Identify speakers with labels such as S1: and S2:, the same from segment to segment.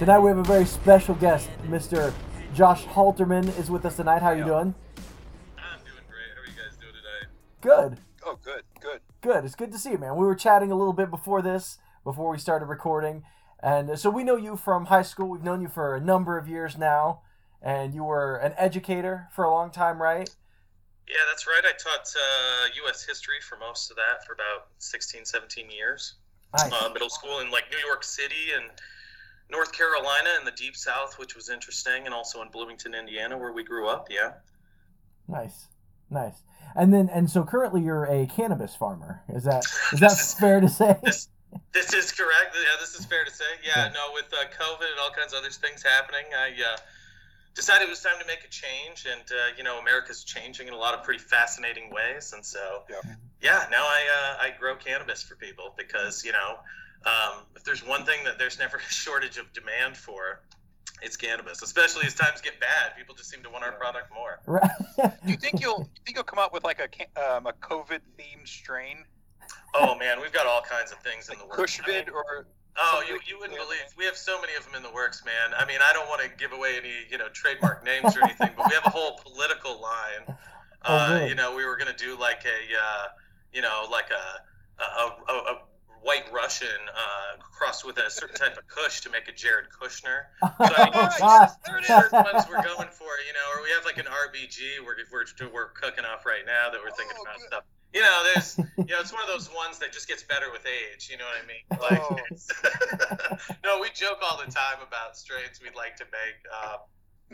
S1: Tonight we have a very special guest, Mr. Josh Halterman is with us tonight. How are you doing?
S2: I'm doing great. How are you guys doing today?
S1: Good.
S3: Oh, good, good.
S1: Good. It's good to see you, man. We were chatting a little bit before this, before we started recording. And so we know you from high school. We've known you for a number of years now. And you were an educator for a long time, right?
S2: Yeah, that's right. I taught uh, U.S. history for most of that for about 16, 17 years.
S1: Nice.
S2: Uh, middle school in like New York City and North Carolina in the Deep South, which was interesting, and also in Bloomington, Indiana, where we grew up. Yeah.
S1: Nice. Nice. And then and so currently you're a cannabis farmer. Is that is that fair to say?
S2: This, this is correct. Yeah, this is fair to say. Yeah, no, with uh, COVID and all kinds of other things happening, I uh, decided it was time to make a change. And uh, you know, America's changing in a lot of pretty fascinating ways. And so,
S3: Yeah.
S2: yeah, now I uh, I grow cannabis for people because you know, um, if there's one thing that there's never a shortage of demand for, it's cannabis. Especially as times get bad, people just seem to want our product more.
S1: Right.
S3: Do you think you'll you think you'll come up with like a um, a COVID themed strain,
S2: Oh man, we've got all kinds of things in the works. I mean,
S3: or
S2: Oh, you, you wouldn't
S3: like
S2: believe we have so many of them in the works, man. I mean, I don't want to give away any, you know, trademark names or anything, but we have a whole political line.
S1: Oh,
S2: Uh,
S1: really?
S2: You know, we were gonna do like a, uh, you know, like a a, a, a white Russian uh, crossed with a certain type of Kush to make a Jared Kushner. So I mean,
S3: Oh, there it is.
S2: certain ones we're going for, you know, or we have like an RBG we're we're, we're cooking up right now that we're thinking
S3: Oh,
S2: about
S3: good.
S2: stuff. You know, there's, you know, it's one of those ones that just gets better with age. You know what I mean? Like,
S3: Oh.
S2: it's, no, we joke all the time about strains we'd like to make, uh,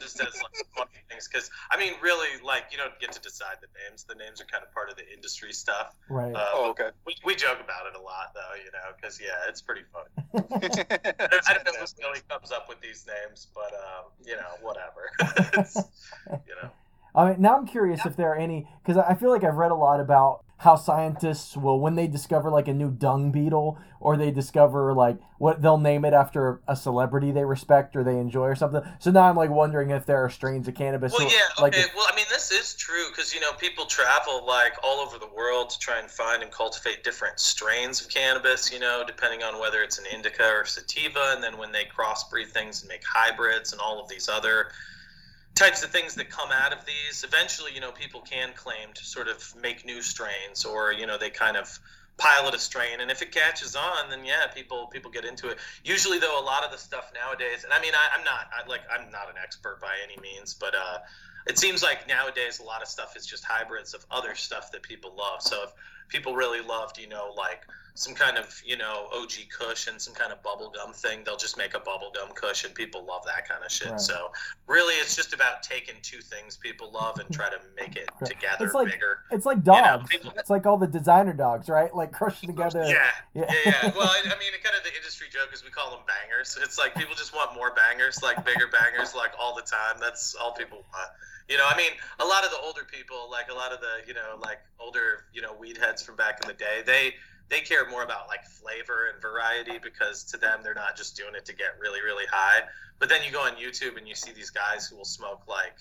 S2: just as like funny things. Because I mean, really, like, you don't get to decide the names. The names are kind of part of the industry stuff.
S1: right.
S2: Uh,
S3: Oh, okay.
S2: we, we joke about it a lot, though. You know, because yeah, it's pretty funny.
S3: That's
S2: I don't know who really comes up with these names, but um, you know, whatever. It's, you know.
S1: I mean, now I'm curious if there are any because I feel like I've read a lot about how scientists will, when they discover like a new dung beetle, or they discover like what they'll name it after a celebrity they respect or they enjoy or something. So now I'm like wondering if there are strains of cannabis.
S2: Well, yeah,
S1: like
S2: okay.
S1: if-
S2: well, I mean, this is true because you know people travel like all over the world to try and find and cultivate different strains of cannabis. You know, depending on whether it's an indica or sativa, and then when they crossbreed things and make hybrids and all of these other types of things that come out of these. Eventually, you know, people can claim to sort of make new strains, or you know, they kind of pilot a strain, and if it catches on, then yeah, people people get into it. Usually, though, a lot of the stuff nowadays, and I mean, I, I'm not I, like I'm not an expert by any means, but uh, it seems like nowadays a lot of stuff is just hybrids of other stuff that people love. So if people really loved, you know, like some kind of, you know, OG Kush and some kind of bubblegum thing, they'll just make a bubblegum and people love that kind of shit.
S1: Right.
S2: So really it's just about taking two things people love and try to make it
S1: Right.
S2: together
S1: It's like-
S2: bigger.
S1: it's like
S2: know,
S1: dogs.
S2: people-
S1: it's like all the designer dogs, right? Like crushed together.
S2: Yeah,
S1: Yeah.
S2: yeah, yeah. Well, I, I mean, kind of the industry joke is we call them bangers. It's like people just want more bangers, like bigger bangers, like all the time. That's all people want. You know, I mean, a lot of the older people, like a lot of the, you know, like older, you know, weed heads from back in the day, they they care more about like flavor and variety because to them they're not just doing it to get really really high. But then you go on YouTube and you see these guys who will smoke like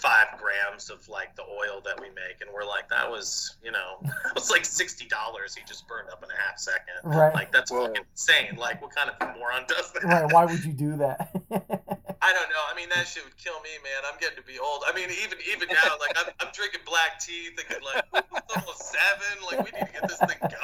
S2: five grams of like the oil that we make, and we're like, that was you know, it was like sixty dollars he just burned up in a half second.
S1: Right.
S2: Like that's
S3: Whoa.
S2: fucking insane. Like what kind of moron does that?
S1: right? Why would you do that?
S2: I don't know. I mean, that shit would kill me, man. I'm getting to be old. I mean, even even now, like I'm, I'm drinking black tea, thinking like it's almost seven. Like we need to get this thing going.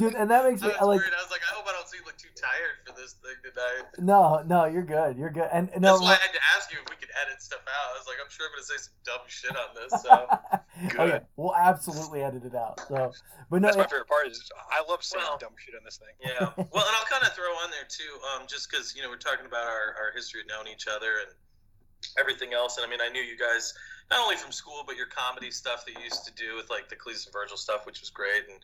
S1: Dude, and that makes
S2: I
S1: me
S2: was
S1: I like.
S2: worried. I was like, I hope I don't seem like too tired for this thing tonight.
S1: No, no, you're good. You're good. And no,
S2: That's why I had to ask you if we could edit stuff out. I was like, I'm sure I'm gonna say some dumb shit on this. So
S1: oh yeah, we'll absolutely edit it out. So, but no,
S3: That's my favorite part. Is I love saying
S2: Well-
S3: dumb shit on this thing.
S2: yeah. Well, and I'll kind of throw on there too, um, just because you know we're talking about our, our history of knowing each other and everything else. And I mean, I knew you guys not only from school, but your comedy stuff that you used to do with like the Cleese and Virgil stuff, which was great, and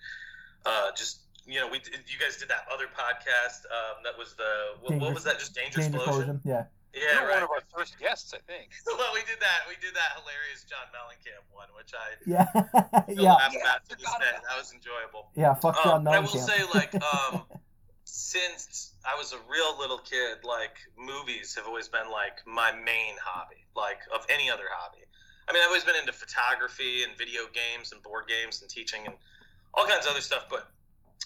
S2: uh, just. You know, we did, you guys did that other podcast. Um, that was the what, what was that? Just Danger
S1: Danger
S2: Explosion.
S1: Explosion. Yeah.
S2: Yeah,
S3: you were
S2: right.
S3: one of our first guests, I think.
S2: well, we did that. We did that hilarious John Mellencamp one, which I
S1: Yeah.
S2: still
S1: yeah.
S2: laugh
S3: Yeah,
S2: to this day. That was enjoyable.
S1: Yeah. Fuck John
S2: Um, but I will say, like, um, since I was a real little kid, like movies have always been like my main hobby, like of any other hobby. I mean, I've always been into photography and video games and board games and teaching and all kinds of other stuff. But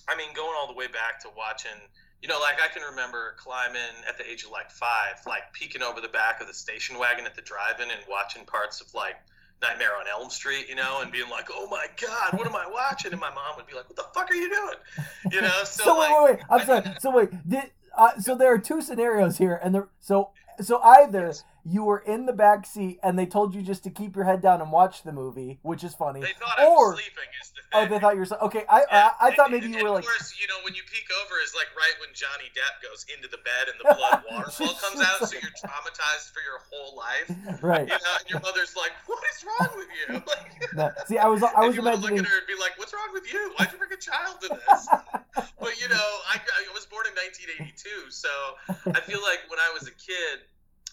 S2: I mean, going all the way back to watching, you know, like I can remember climbing at the age of like five, like peeking over the back of the station wagon at the drive-in and watching parts of like Nightmare on Elm Street, you know, and being like, "Oh my God, what am I watching?" And my mom would be like, "What the fuck are you doing?" You know. So,
S1: So,
S2: like,
S1: wait, wait, wait. I'm sorry. So wait. Did uh, so there are two scenarios here, and the so so either you were in the back seat and they told you just to keep your head down and watch the movie, which is funny.
S2: they thought I
S1: or
S2: was sleeping. Is the
S1: oh, they thought you were okay. I
S2: Yeah,
S1: I, I thought
S2: and-
S1: maybe you
S2: and
S1: were
S2: Of course, you know when you peek over is like right when Johnny Depp goes into the bed and the blood waterfall comes out, so you're traumatized for your whole life.
S1: right.
S2: You know, and your mother's like, "What is wrong with you?" Like,
S1: No, see, I was I was
S2: you would look at her and be like, "What's wrong with you? Why'd you bring a child to this?" but you know, I, I was born in 1982, so I feel like when I was a kid,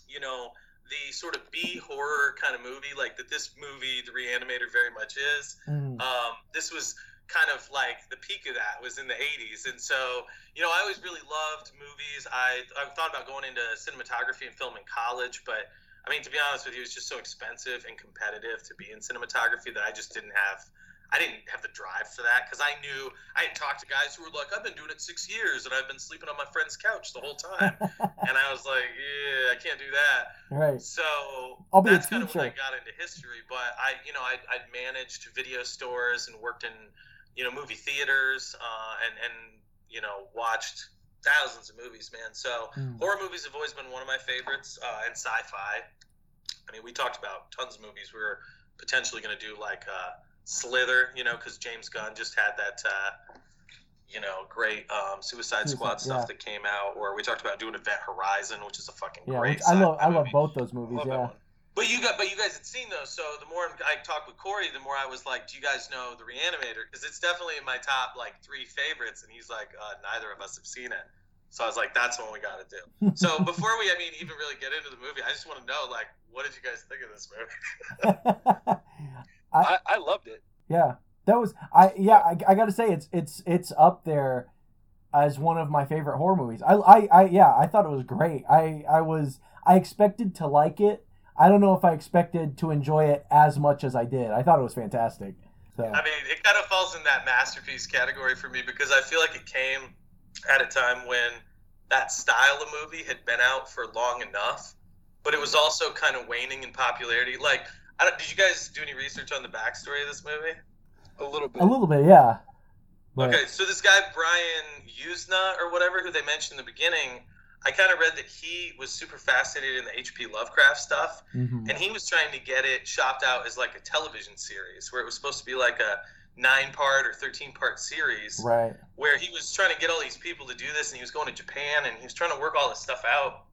S2: you know, the sort of B horror kind of movie, like that this movie, The Reanimator, very much is.
S1: Mm,
S2: Um, this was kind of like the peak of that was in the 80s, and so you know, I always really loved movies. I I thought about going into cinematography and film in college, but I mean, to be honest with you, it was just so expensive and competitive to be in cinematography that I just didn't have. I didn't have the drive for that because I knew I had talked to guys who were like, "I've been doing it six years and I've been sleeping on my friend's couch the whole time," and I was like, "Yeah, I can't do that."
S1: right.
S2: So
S1: I'll be a
S2: that's kind of when I got into history. But I, you know, I'd, I'd managed video stores and worked in, you know, movie theaters uh, and and you know watched thousands of movies, man. So
S1: Mm.
S2: horror movies have always been one of my favorites, uh, and sci-fi. I mean, we talked about tons of movies. We were potentially going to do like uh, Slither, you know, because James Gunn just had that. Uh, you know, great um, Suicide Squad stuff that came out, or we talked about doing Event Horizon, which is a fucking
S1: Yeah,
S2: great.
S1: I love. I love both those movies. Yeah.
S2: But you got, but you guys had seen those, so the more I talked with Corey, the more I was like, "Do you guys know the Reanimator?" Because it's definitely in my top like three favorites, and he's like, uh, "Neither of us have seen it." So I was like, "That's what we got to do." So before we, I mean, even really get into the movie, I just want to know, like, what did you guys think of this movie?
S3: I, I loved it.
S1: yeah, that was I. Yeah, I, I got to say it's it's it's up there as one of my favorite horror movies. I, I I yeah, I thought it was great. I I was I expected to like it. I don't know if I expected to enjoy it as much as I did. I thought it was fantastic. So
S2: I mean, it kind of falls in that masterpiece category for me because I feel like it came at a time when that style of movie had been out for long enough, but it was also kind of waning in popularity. Like, I don't, did you guys do any research on the backstory of this movie?
S3: A little bit.
S1: a little bit, yeah. But,
S2: Okay, so this guy Brian Yuzna or whatever, who they mentioned in the beginning, I kind of read that he was super fascinated in the H.P. Lovecraft stuff,
S1: mhm.
S2: and he was trying to get it shopped out as like a television series, where it was supposed to be like a nine-part or thirteen-part series,
S1: Right.
S2: where he was trying to get all these people to do this, and he was going to Japan, and he was trying to work all this stuff out.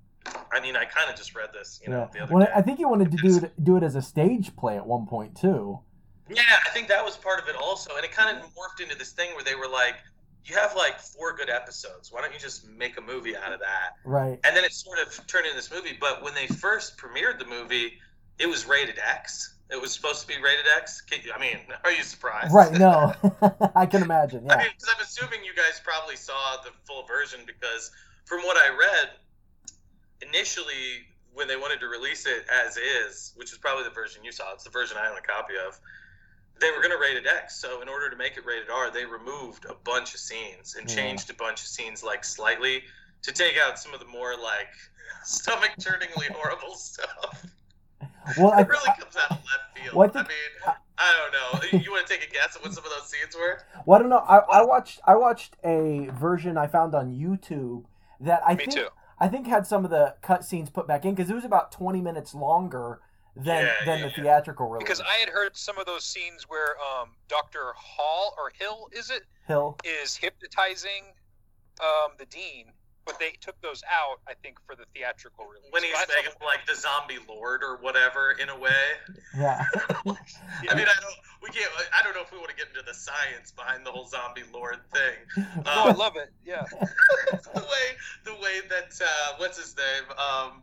S2: I mean, I kind of just read this, you know,
S1: Yeah.
S2: the other
S1: Well,
S2: day.
S1: I think he wanted to do it do it as a stage play at one point too.
S2: Yeah, I think that was part of it also. And it kind of mm-hmm. morphed into this thing where they were like, you have like four good episodes. Why don't you just make a movie out of that?
S1: Right.
S2: And then it sort of turned into this movie. But when they first premiered the movie, it was rated X. It was supposed to be rated X. I mean, are you surprised?
S1: Right? No, I can imagine.
S2: I
S1: Yeah.
S2: mean, because I'm assuming you guys probably saw the full version because from what I read, initially when they wanted to release it as is, which is probably the version you saw, it's the version I own a copy of. They were going to rate it X, so in order to make it rated R, they removed a bunch of scenes and
S1: Yeah.
S2: changed a bunch of scenes like slightly to take out some of the more like stomach-turningly horrible stuff.
S1: Well, I,
S2: it really comes out of left field.
S1: Well, I
S2: I,
S1: think-
S2: mean, I don't know. You want to take a guess at what some of those scenes were?
S1: well, I don't know. I, I watched I watched a version I found on YouTube that I
S3: Me
S1: think
S3: too.
S1: I think had some of the cut scenes put back in because it was about twenty minutes longer than
S2: Yeah,
S1: than
S2: yeah,
S1: the
S2: yeah.
S1: theatrical release.
S3: Because I had heard some of those scenes where um, Dr. Hall or Hill is it
S1: Hill.
S3: is hypnotizing um, the dean, but they took those out. I think for the theatrical release.
S2: when he's
S3: But I
S2: like the zombie lord or whatever in a way.
S1: Yeah.
S2: I mean, I don't. We can't. I don't know if we want to get into the science behind the whole zombie lord thing.
S3: No, I
S2: Um,
S3: love it. Yeah.
S2: the way the way that uh, what's his name? Um,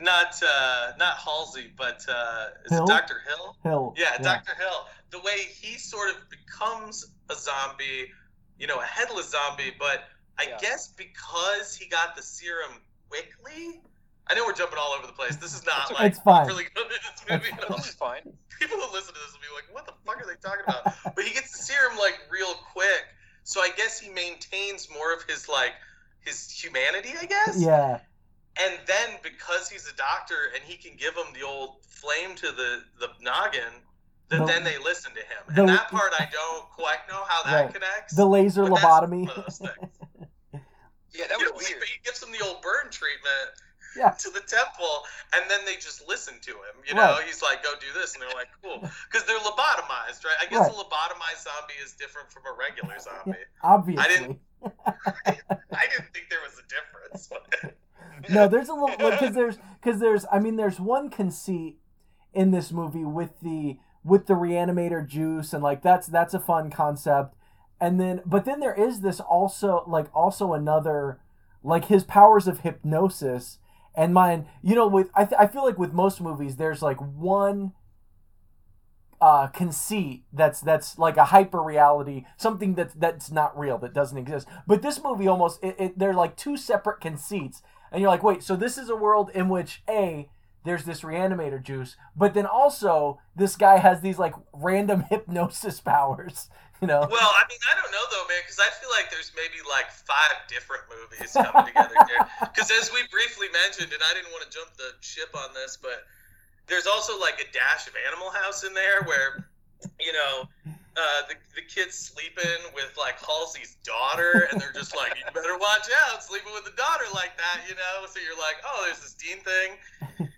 S2: not uh, not Halsey, but uh, is
S1: Hill?
S2: it Doctor Hill?
S1: Hill.
S2: Yeah, Doctor Hill. The way he sort of becomes a zombie, you know, a headless zombie, but I
S3: Yeah.
S2: guess because he got the serum quickly. I know we're jumping all over the place. This is not
S3: It's
S2: like
S1: It's fine.
S2: really good at this movie. at all.
S3: This fine.
S2: People who listen to this will be like, "What the fuck are they talking about?" but he gets the serum like real quick, so I guess he maintains more of his like his humanity, I guess.
S1: Yeah.
S2: And then because he's a doctor and he can give them the old flame to the the noggin, then,
S1: The-
S2: then they listen to him.
S1: the-
S2: and that part I don't quite know how that
S1: Right.
S2: connects.
S1: The laser lobotomy.
S2: one of those things.
S3: Yeah, that
S2: You
S3: was
S2: know, he,
S3: weird.
S2: he gives them the old burn treatment
S1: Yeah.
S2: to the temple, and then they just listen to him. You know,
S1: Right.
S2: he's like, "Go do this," and they're like, "Cool," because they're lobotomized, right? I guess
S1: Right.
S2: a lobotomized zombie is different from a regular zombie.
S1: Obviously.
S2: I didn't I didn't think there was a difference. But
S1: no, there's a little because there's because there's I mean there's one conceit in this movie with the with the reanimator juice and like that's that's a fun concept and then but then there is this also like also another like his powers of hypnosis and mine you know with I, th- I feel like with most movies there's like one uh conceit that's that's like a hyper reality something that's that's not real that doesn't exist. But this movie almost it, it they're like two separate conceits. And you're like wait so this is a world in which a there's this reanimator juice but then also this guy has these like random hypnosis powers you know
S2: Well, I mean, I don't know though, man, because I feel like there's maybe like five different movies coming together here. Because as we briefly mentioned, and I didn't want to jump the ship on this, but there's also like a dash of Animal House in there where, you know, uh, the, the kid's sleeping with like Halsey's daughter, and they're just like, you better watch out, sleeping with a daughter like that, you know? So you're like, oh, there's this Dean thing.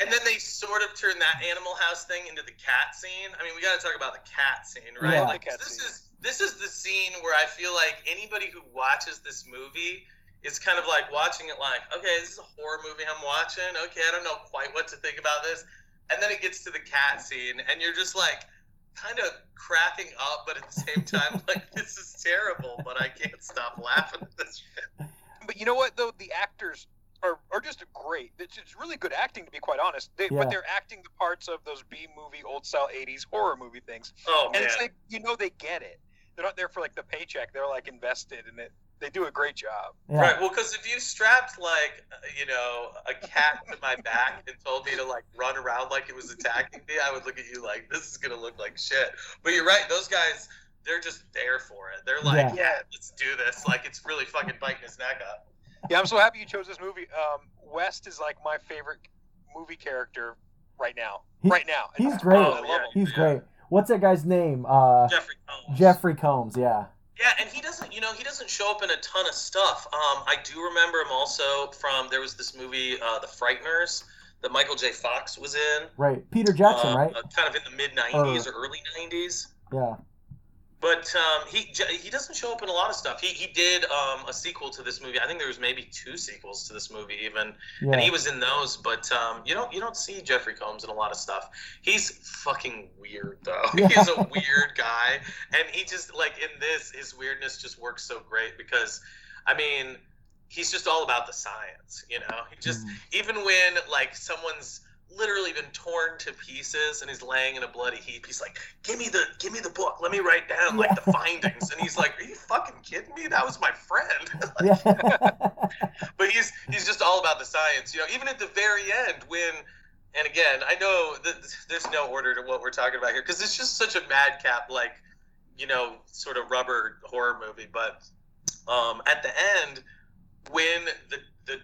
S2: And then they sort of turn that Animal House thing into the cat scene. I mean, we got to talk about the cat scene, right?
S1: Yeah.
S2: Like
S3: The cat
S2: this
S3: scene.
S2: is this is the scene where I feel like anybody who watches this movie is kind of like watching it like, okay, this is a horror movie I'm watching. Okay, I don't know quite what to think about this. And then it gets to the cat scene, and you're just like kind of cracking up, but at the same time, like, this is terrible, but I can't stop laughing at this shit.
S3: But you know what though, the actors are, are just great. It's, it's really good acting to be quite honest. They,
S1: Yeah.
S3: But they're acting the parts of those B movie, old style '80s horror movie things,
S2: Oh,
S3: and
S2: man.
S3: it's like you know they get it. They're not there for like the paycheck. They're like invested in it. They do a great job.
S1: yeah.
S2: Right. Well, because if you strapped like uh, you know a cat to my back and told me to like run around like it was attacking me, I would look at you like this is gonna look like shit. But you're right. Those guys, they're just there for it. They're like,
S1: Yeah.
S2: yeah, let's do this. Like it's really fucking biting his neck up.
S3: Yeah, I'm so happy you chose this movie. Um, West is like my favorite movie character right now.
S1: He-
S3: right now. And
S1: he's
S3: I
S1: great.
S3: love him.
S1: He's
S2: Yeah.
S1: great. What's that guy's name? Uh,
S2: Jeffrey Combs.
S1: Jeffrey Combs. Yeah.
S2: Yeah, and he doesn't, you know, he doesn't show up in a ton of stuff. Um, I do remember him also from there was this movie, uh, The Frighteners, that Michael J. Fox was in.
S1: Right. Peter Jackson.
S2: uh,
S1: right.
S2: uh, kind of in the mid '90s or early '90s.
S1: Yeah.
S2: But um, he he doesn't show up in a lot of stuff. He he did um, a sequel to this movie. I think there was maybe two sequels to this movie even,
S1: Yeah.
S2: and he was in those. But um, you don't you don't see Jeffrey Combs in a lot of stuff. He's fucking weird though.
S1: Yeah.
S2: He's a weird guy, and he just like in this his weirdness just works so great because, I mean, he's just all about the science. You know, he just
S1: Mhm.
S2: even when like someone's literally been torn to pieces and he's laying in a bloody heap. He's like, "Give me the, give me the book. Let me write down like the findings." And he's like, "Are you fucking kidding me? That was my friend." but he's he's just all about the science. You know, even at the very end when. And again, I know that there's no order to what we're talking about here because it's just such a madcap, like, you know, sort of rubber horror movie. But um, at the end, when the the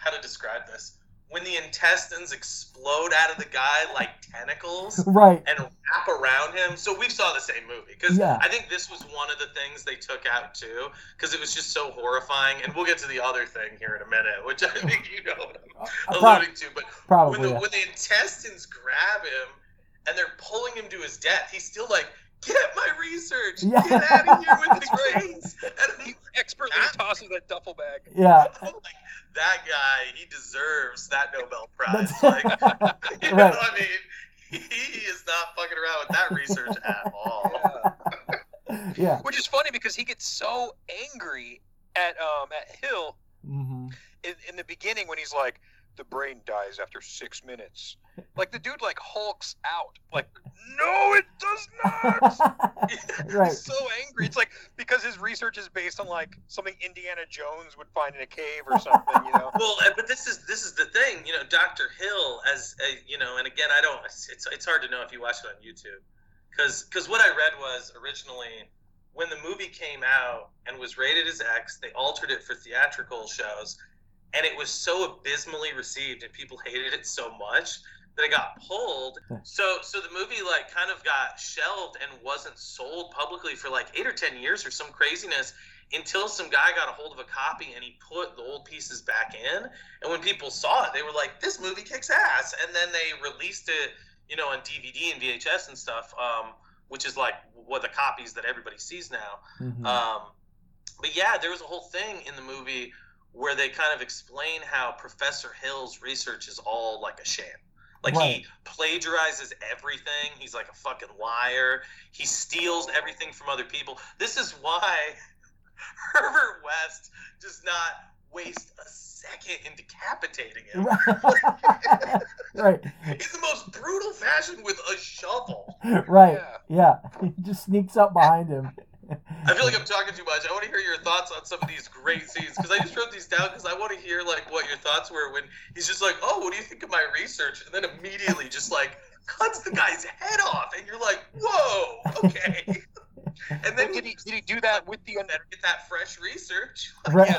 S2: how to describe this when the intestines explode out of the guy like tentacles
S1: right.
S2: and wrap around him. So we saw the same movie because
S1: Yeah.
S2: I think this was one of the things they took out too because it was just so horrifying. And we'll get to the other thing here in a minute, which I think you know what I'm
S1: Uh, prob-
S2: alluding to. But
S1: probably.
S2: when the
S1: yeah.
S2: when the intestines grab him and they're pulling him to his death, he's still like, "Get my research!
S1: Yeah.
S2: Get out of here with the
S3: That's right.
S2: grains!" And
S3: He expertly tosses that duffel bag.
S1: yeah.
S2: I'm like, that guy, he deserves that Nobel Prize. Like, you know
S1: Right.
S2: what I mean? He is not fucking around with that research at all.
S3: Yeah.
S1: yeah.
S3: Which is funny because he gets so angry at um at Hill
S1: hmm
S3: in, in the beginning when he's like, the brain dies after six minutes. Like the dude like hulks out. Like, no, it does not.
S1: right.
S3: He's so angry. It's like because his research is based on like something Indiana Jones would find in a cave or something, you know.
S2: Well, uh, but this is this is the thing, you know. Doctor Hill, as a, you know, and again, I don't. It's it's hard to know if you watch it on YouTube, because because what I read was originally when the movie came out and was rated as X, they altered it for theatrical shows, and it was so abysmally received and people hated it so much that it got pulled. So so the movie like kind of got shelved and wasn't sold publicly for like eight or ten years or some craziness until some guy got a hold of a copy and he put the old pieces back in. And when people saw it, they were like, "This movie kicks ass!" And then they released it, you know, on DVD and VHS and stuff, um, which is like what the copies that everybody sees now.
S1: Mhm.
S2: Um, but yeah, there was a whole thing in the movie where they kind of explain how Professor Hill's research is all like a sham. Like
S1: Right.
S2: he plagiarizes everything. He's like a fucking liar. He steals everything from other people. This is why Herbert West does not waste a second in decapitating him.
S1: right.
S2: He's the most brutal fashion with a shovel.
S1: Right.
S3: Yeah.
S1: Yeah. He just sneaks up behind him.
S2: I feel like I'm talking too much. I want to hear your thoughts on some of these great scenes because I just wrote these down because I want to hear like what your thoughts were when he's just like, "Oh, what do you think of my research?" and then immediately just like cuts the guy's head off, and you're like, "Whoa, okay." and then
S3: Well, did he did he do that with the?
S2: better get that fresh research.
S1: Right.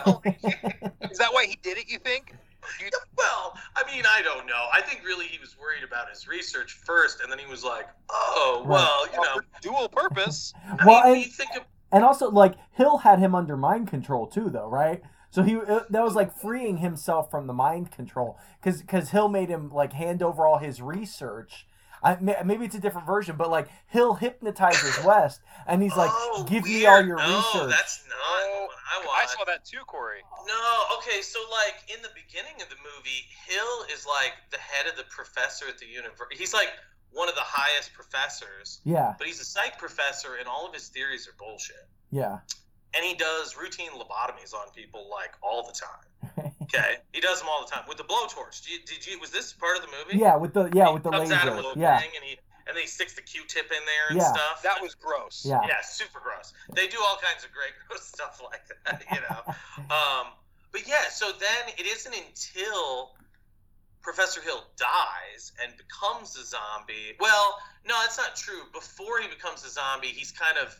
S3: Is that why he did it? You think? Do you,
S2: Well, I mean, I don't know. I think really he was worried about his research first, and then he was like, "Oh,
S1: Right.
S2: well, you know."
S3: dual purpose.
S2: I
S1: well,
S2: mean,
S1: and
S2: you think of
S1: and also like Hill had him under mind control too, though, right? So he uh, that was like freeing himself from the mind control because because Hill made him like hand over all his research. I, maybe it's a different version, but like Hill hypnotizes West, and he's like,
S2: oh,
S1: "Give me all your
S2: no,
S1: research."
S2: that's not what I
S3: I saw that too, Corey.
S2: No, okay, so like in the beginning of the movie, Hill is like the head of the professor at the university. He's like one of the highest professors,
S1: Yeah,
S2: but he's a psych professor, and all of his theories are bullshit.
S1: yeah,
S2: And he does routine lobotomies on people like all the time. Okay, he does them all the time with the blowtorch. Did you, did you? Was this part of the movie?
S1: yeah. With the yeah
S2: He
S1: with the
S2: comes out of a
S1: laser.
S2: little
S1: Yeah,
S2: thing and he and then he sticks the Q-tip in there and
S1: Yeah.
S2: stuff.
S3: That was gross.
S1: yeah,
S2: yeah, super gross. They do all kinds of great gross stuff like that, you know. Um, but yeah, so then it isn't until Professor Hill dies and becomes a zombie. Well, no, that's not true. Before he becomes a zombie, he's kind of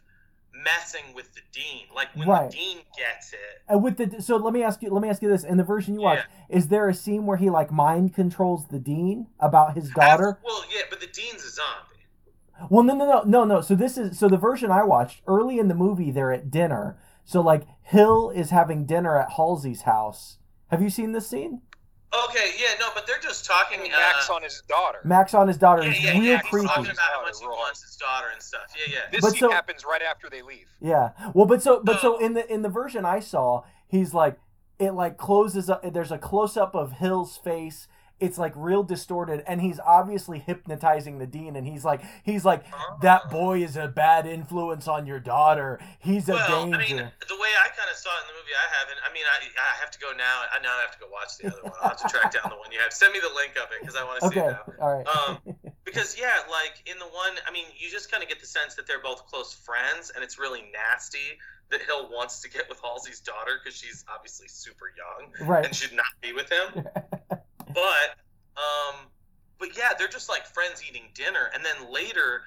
S2: messing with the dean. Like when
S1: Right.
S2: the dean gets it.
S1: And with the so let me ask you let me ask you this in the version you watched is there a scene where he like mind controls the dean about his daughter?
S2: Well, yeah, but the dean's a zombie.
S1: Well, no, no, no, no, no. So this is so the version I watched early in the movie. They're at dinner. So like Hill is having dinner at Halsey's house. Have you seen this scene?
S2: Okay, yeah, no, but they're just talking.
S3: And
S2: Uh,
S3: Max on his daughter.
S1: Max on his daughter
S2: yeah,
S1: is
S2: yeah,
S1: real
S2: yeah. He's
S1: creepy.
S2: talking about how
S3: Daughter,
S2: much he wants his daughter and stuff. Yeah, yeah.
S3: This
S1: But
S3: scene
S1: so-
S3: happens right after they leave.
S1: Yeah. Well, but so but
S2: Oh.
S1: so in the in the version I saw, he's like it like closes up. There's a close up of Hill's face, it's like real distorted and he's obviously hypnotizing the dean and he's like he's like that boy is a bad influence on your daughter he's a
S2: well,
S1: danger
S2: I mean, the way I kind of saw it in the movie, I haven't. I mean, I, I have to go now. I now have to go watch the other one. I'll have to track down the one you have. Send me the link of it because I want to see it now.
S1: all right
S2: Um, Because yeah, like in the one, I mean, you just kind of get the sense that they're both close friends, and it's really nasty that Hill wants to get with Halsey's daughter because she's obviously super young
S1: right
S2: and should not be with him. but um, but yeah, they're just like friends eating dinner, and then later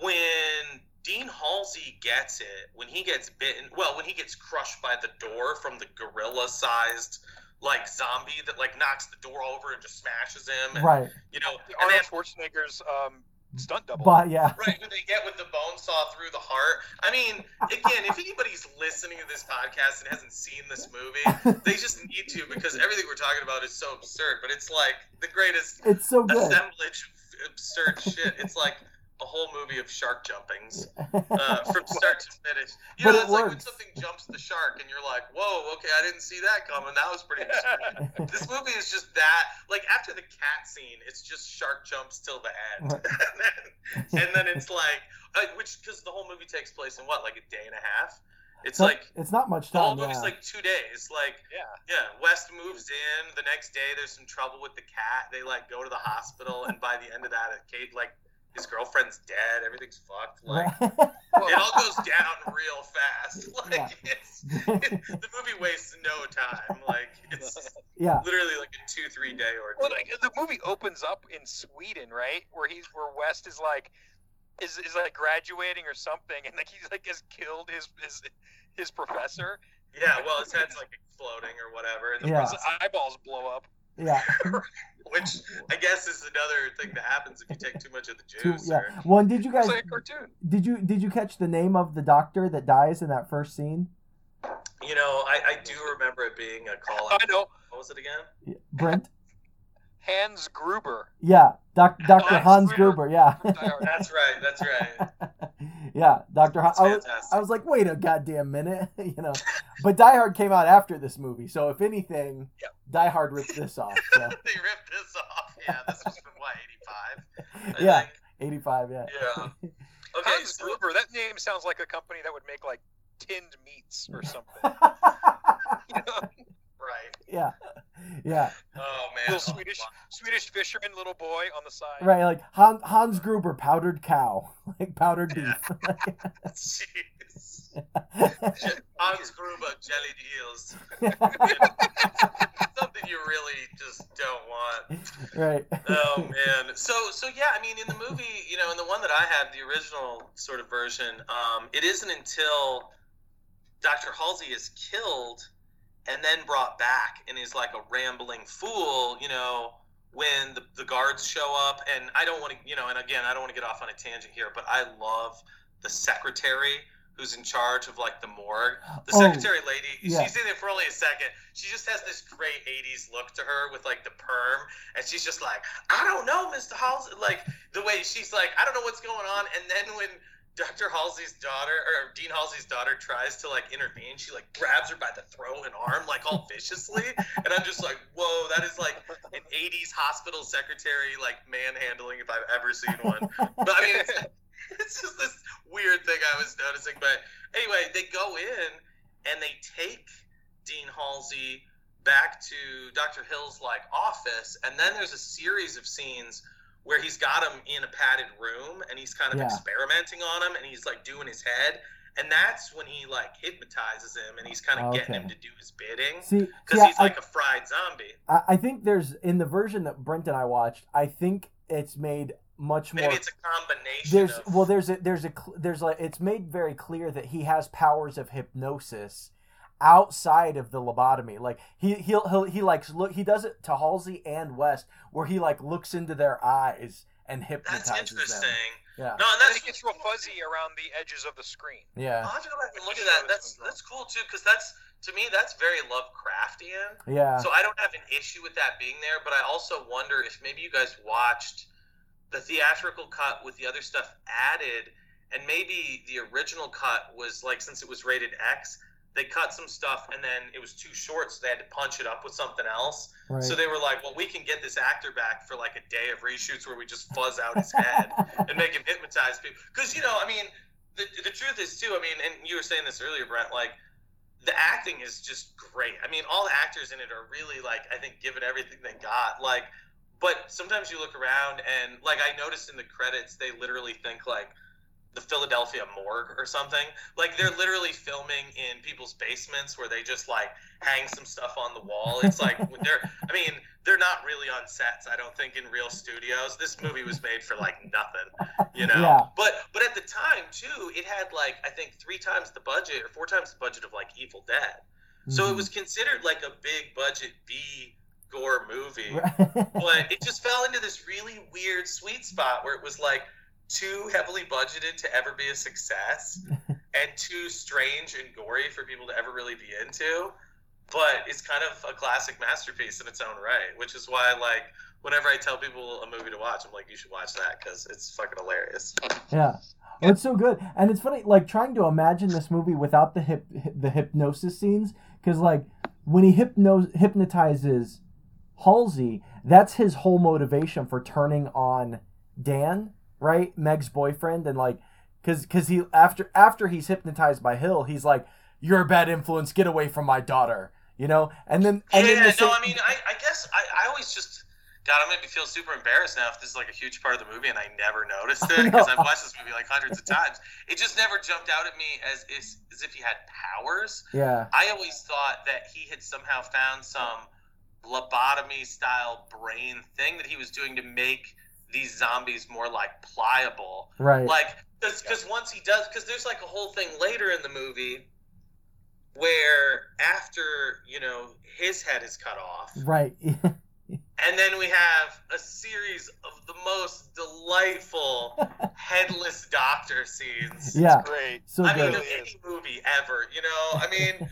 S2: when Dean Halsey gets it, when he gets bitten, well, when he gets crushed by the door from the gorilla-sized like zombie that like knocks the door over and just smashes him, and,
S1: right.
S2: you know, and
S3: Arnold
S2: then
S3: Schwarzenegger's um, stunt double.
S1: but yeah
S2: right who they get with the bone saw through the heart. I mean, again, if anybody's listening to this podcast and hasn't seen this movie, they just need to because everything we're talking about is so absurd. But it's like the greatest
S1: it's so good
S2: assemblage of absurd shit. It's like a whole movie of shark jumpings uh, from start to finish. You
S1: But
S2: know,
S1: it
S2: it's like when something jumps the shark and you're like, "Whoa, okay, I didn't see that coming. That was pretty." absurd." this movie is just that. Like after the cat scene, it's just shark jumps till the end, and, then, and then it's like, uh, which because the whole movie takes place in what, like a day and a half. It's
S1: So-
S2: like
S1: it's not much time.
S2: the whole
S1: time
S2: movie's
S1: yeah.
S2: like two days. Like
S3: Yeah.
S2: yeah, West moves in. The next day, there's some trouble with the cat. They like go to the hospital, and by the end of that, Kate like his girlfriend's dead. Everything's fucked. Like it all goes down real fast. Like
S1: Yeah.
S2: it's the movie wastes no time. Like it's
S1: yeah
S2: literally like a two three day ordeal.
S3: Well, like, the movie opens up in Sweden, right? Where he's where West is like is, is like graduating or something, and like he's like has killed his his his professor.
S2: Yeah, well, his head's like exploding or whatever, and the
S1: Yeah.
S3: His eyeballs blow up.
S1: Yeah
S2: which I guess is another thing that happens if you take too much of the
S1: Two,
S2: juice.
S1: yeah
S2: Or,
S1: one did you guys
S3: like a cartoon.
S1: did you did you catch the name of the doctor that dies in that first scene
S2: you know, I, I do remember it being a call
S3: I know.
S2: What was it again?
S1: brent
S3: Hans Gruber.
S1: yeah doc, dr
S2: Hans
S1: hans
S2: Gruber.
S1: gruber yeah
S3: from Die Hard.
S2: That's right. That's right.
S1: yeah dr Han-
S2: That's
S1: I was. I was like wait a goddamn minute you know but die hard came out after this movie so if anything
S3: Yep.
S1: die hard ripped this off so
S2: they ripped this off. Yeah, this was from what eighty five.
S1: Yeah. 85 yeah
S2: Yeah. Okay.
S3: Hans
S2: So,
S3: Gruber. That name sounds like a company that would make like tinned meats or something. You know?
S2: right.
S1: yeah yeah
S2: Oh man.
S3: little Swedish Swedish fisherman little boy on the side.
S1: right like Han, hans gruber powdered cow like powdered beef
S2: Jeez. Hans Gruber jellied eels. Something you really just don't want.
S1: right
S2: oh man so so yeah i mean in the movie you know in the one that i have the original sort of version um, it isn't until dr halsey is killed and then brought back and is like a rambling fool you know when the, the guards show up. And i don't want to you know and again i don't want to get off on a tangent here but i love the secretary who's in charge of like the morgue. The
S1: Oh,
S2: secretary lady
S1: yeah.
S2: she's in there for only a second. She just has this great 80s look to her with like the perm. And she's just like i don't know mr halsey like the way she's like i don't know what's going on. And then when dr halsey's daughter or dean halsey's daughter tries to like intervene she like grabs her by the throat and arm like all viciously and i'm just like whoa that is like an 80s hospital secretary like manhandling if i've ever seen one but i mean it's, it's just this weird thing I was noticing. But anyway, they go in and they take Dean Halsey back to Dr. Hill's like office, and then there's a series of scenes where he's got him in a padded room and he's kind of
S1: Yeah.
S2: experimenting on him and he's like doing his head. And that's when he like hypnotizes him and he's kind of getting him to do his bidding
S1: see
S2: because he's
S1: I-
S2: like a fried zombie.
S1: I, I think there's in the version that Brent and I watched. I think it's made much
S2: Maybe
S1: more.
S2: it's a combination
S1: There's
S2: of
S1: well, there's a there's a there's like it's made very clear that he has powers of hypnosis outside of the lobotomy. Like he he'll, he'll he likes look he does it to Halsey and West where he like looks into their eyes and hypnotizes that's
S2: interesting.
S1: them. Yeah,
S2: No, and
S3: And
S2: that's
S3: it gets real fuzzy around the edges of the screen.
S1: yeah,
S2: I'll have to go back and look at that. That's that's cool too, because that's to me that's very Lovecraftian.
S1: yeah.
S2: So I don't have an issue with that being there, but I also wonder if maybe you guys watched the theatrical cut with the other stuff added, and maybe the original cut was like since it was rated X, they cut some stuff and then it was too short, so they had to punch it up with something else.
S1: Right.
S2: So they were like, well, we can get this actor back for like a day of reshoots where we just fuzz out his head and make him hypnotize people. Because, you know, I mean, the, the truth is, too, I mean, and you were saying this earlier, Brent, like, the acting is just great. I mean, all the actors in it are really, like, I think, given everything they got. Like, but sometimes you look around and, like, I noticed in the credits, they literally think, like, the Philadelphia morgue or something. Like they're literally filming in people's basements where they just like hang some stuff on the wall. It's like they're I mean, they're not really on sets, I don't think in real studios. This movie was made for like nothing, you know.
S1: Yeah.
S2: But but at the time too, it had like I think 3 times the budget or 4 times the budget of like Evil Dead. So it
S1: Mhm.
S2: was considered like a big budget B gore movie
S1: Right.
S2: but it just fell into this really weird sweet spot where it was like too heavily budgeted to ever be a success and too strange and gory for people to ever really be into but it's kind of a classic masterpiece in its own right which is why like whenever i tell people a movie to watch i'm like you should watch that because it's fucking hilarious.
S1: Yeah. Oh, it's so good, and it's funny, like trying to imagine this movie without the hip, the hypnosis scenes, because like when he hypno hypnotizes Halsey, that's his whole motivation for turning on Dan, right, Meg's boyfriend, and like, because because he after after he's hypnotized by Hill, he's like, "You're a bad influence. Get away from my daughter," you know, and then and
S2: yeah
S1: then the
S2: no
S1: same-
S2: i mean I, I guess I, I always just god i'm gonna feel super embarrassed now if this is like a huge part of the movie and i never noticed it because i've watched this movie like hundreds of times. It just never jumped out at me as, as as if he had powers.
S1: Yeah,
S2: I always thought that he had somehow found some lobotomy style brain thing that he was doing to make these zombies more like pliable.
S1: right,
S2: Like, because once he does, because there's like a whole thing later in the movie where after, you know, his head is cut off,
S1: right,
S2: and then we have a series of the most delightful headless doctor scenes.
S1: yeah,
S3: Great.
S1: so
S2: I mean,
S1: good.
S2: of any movie ever, you know. I mean,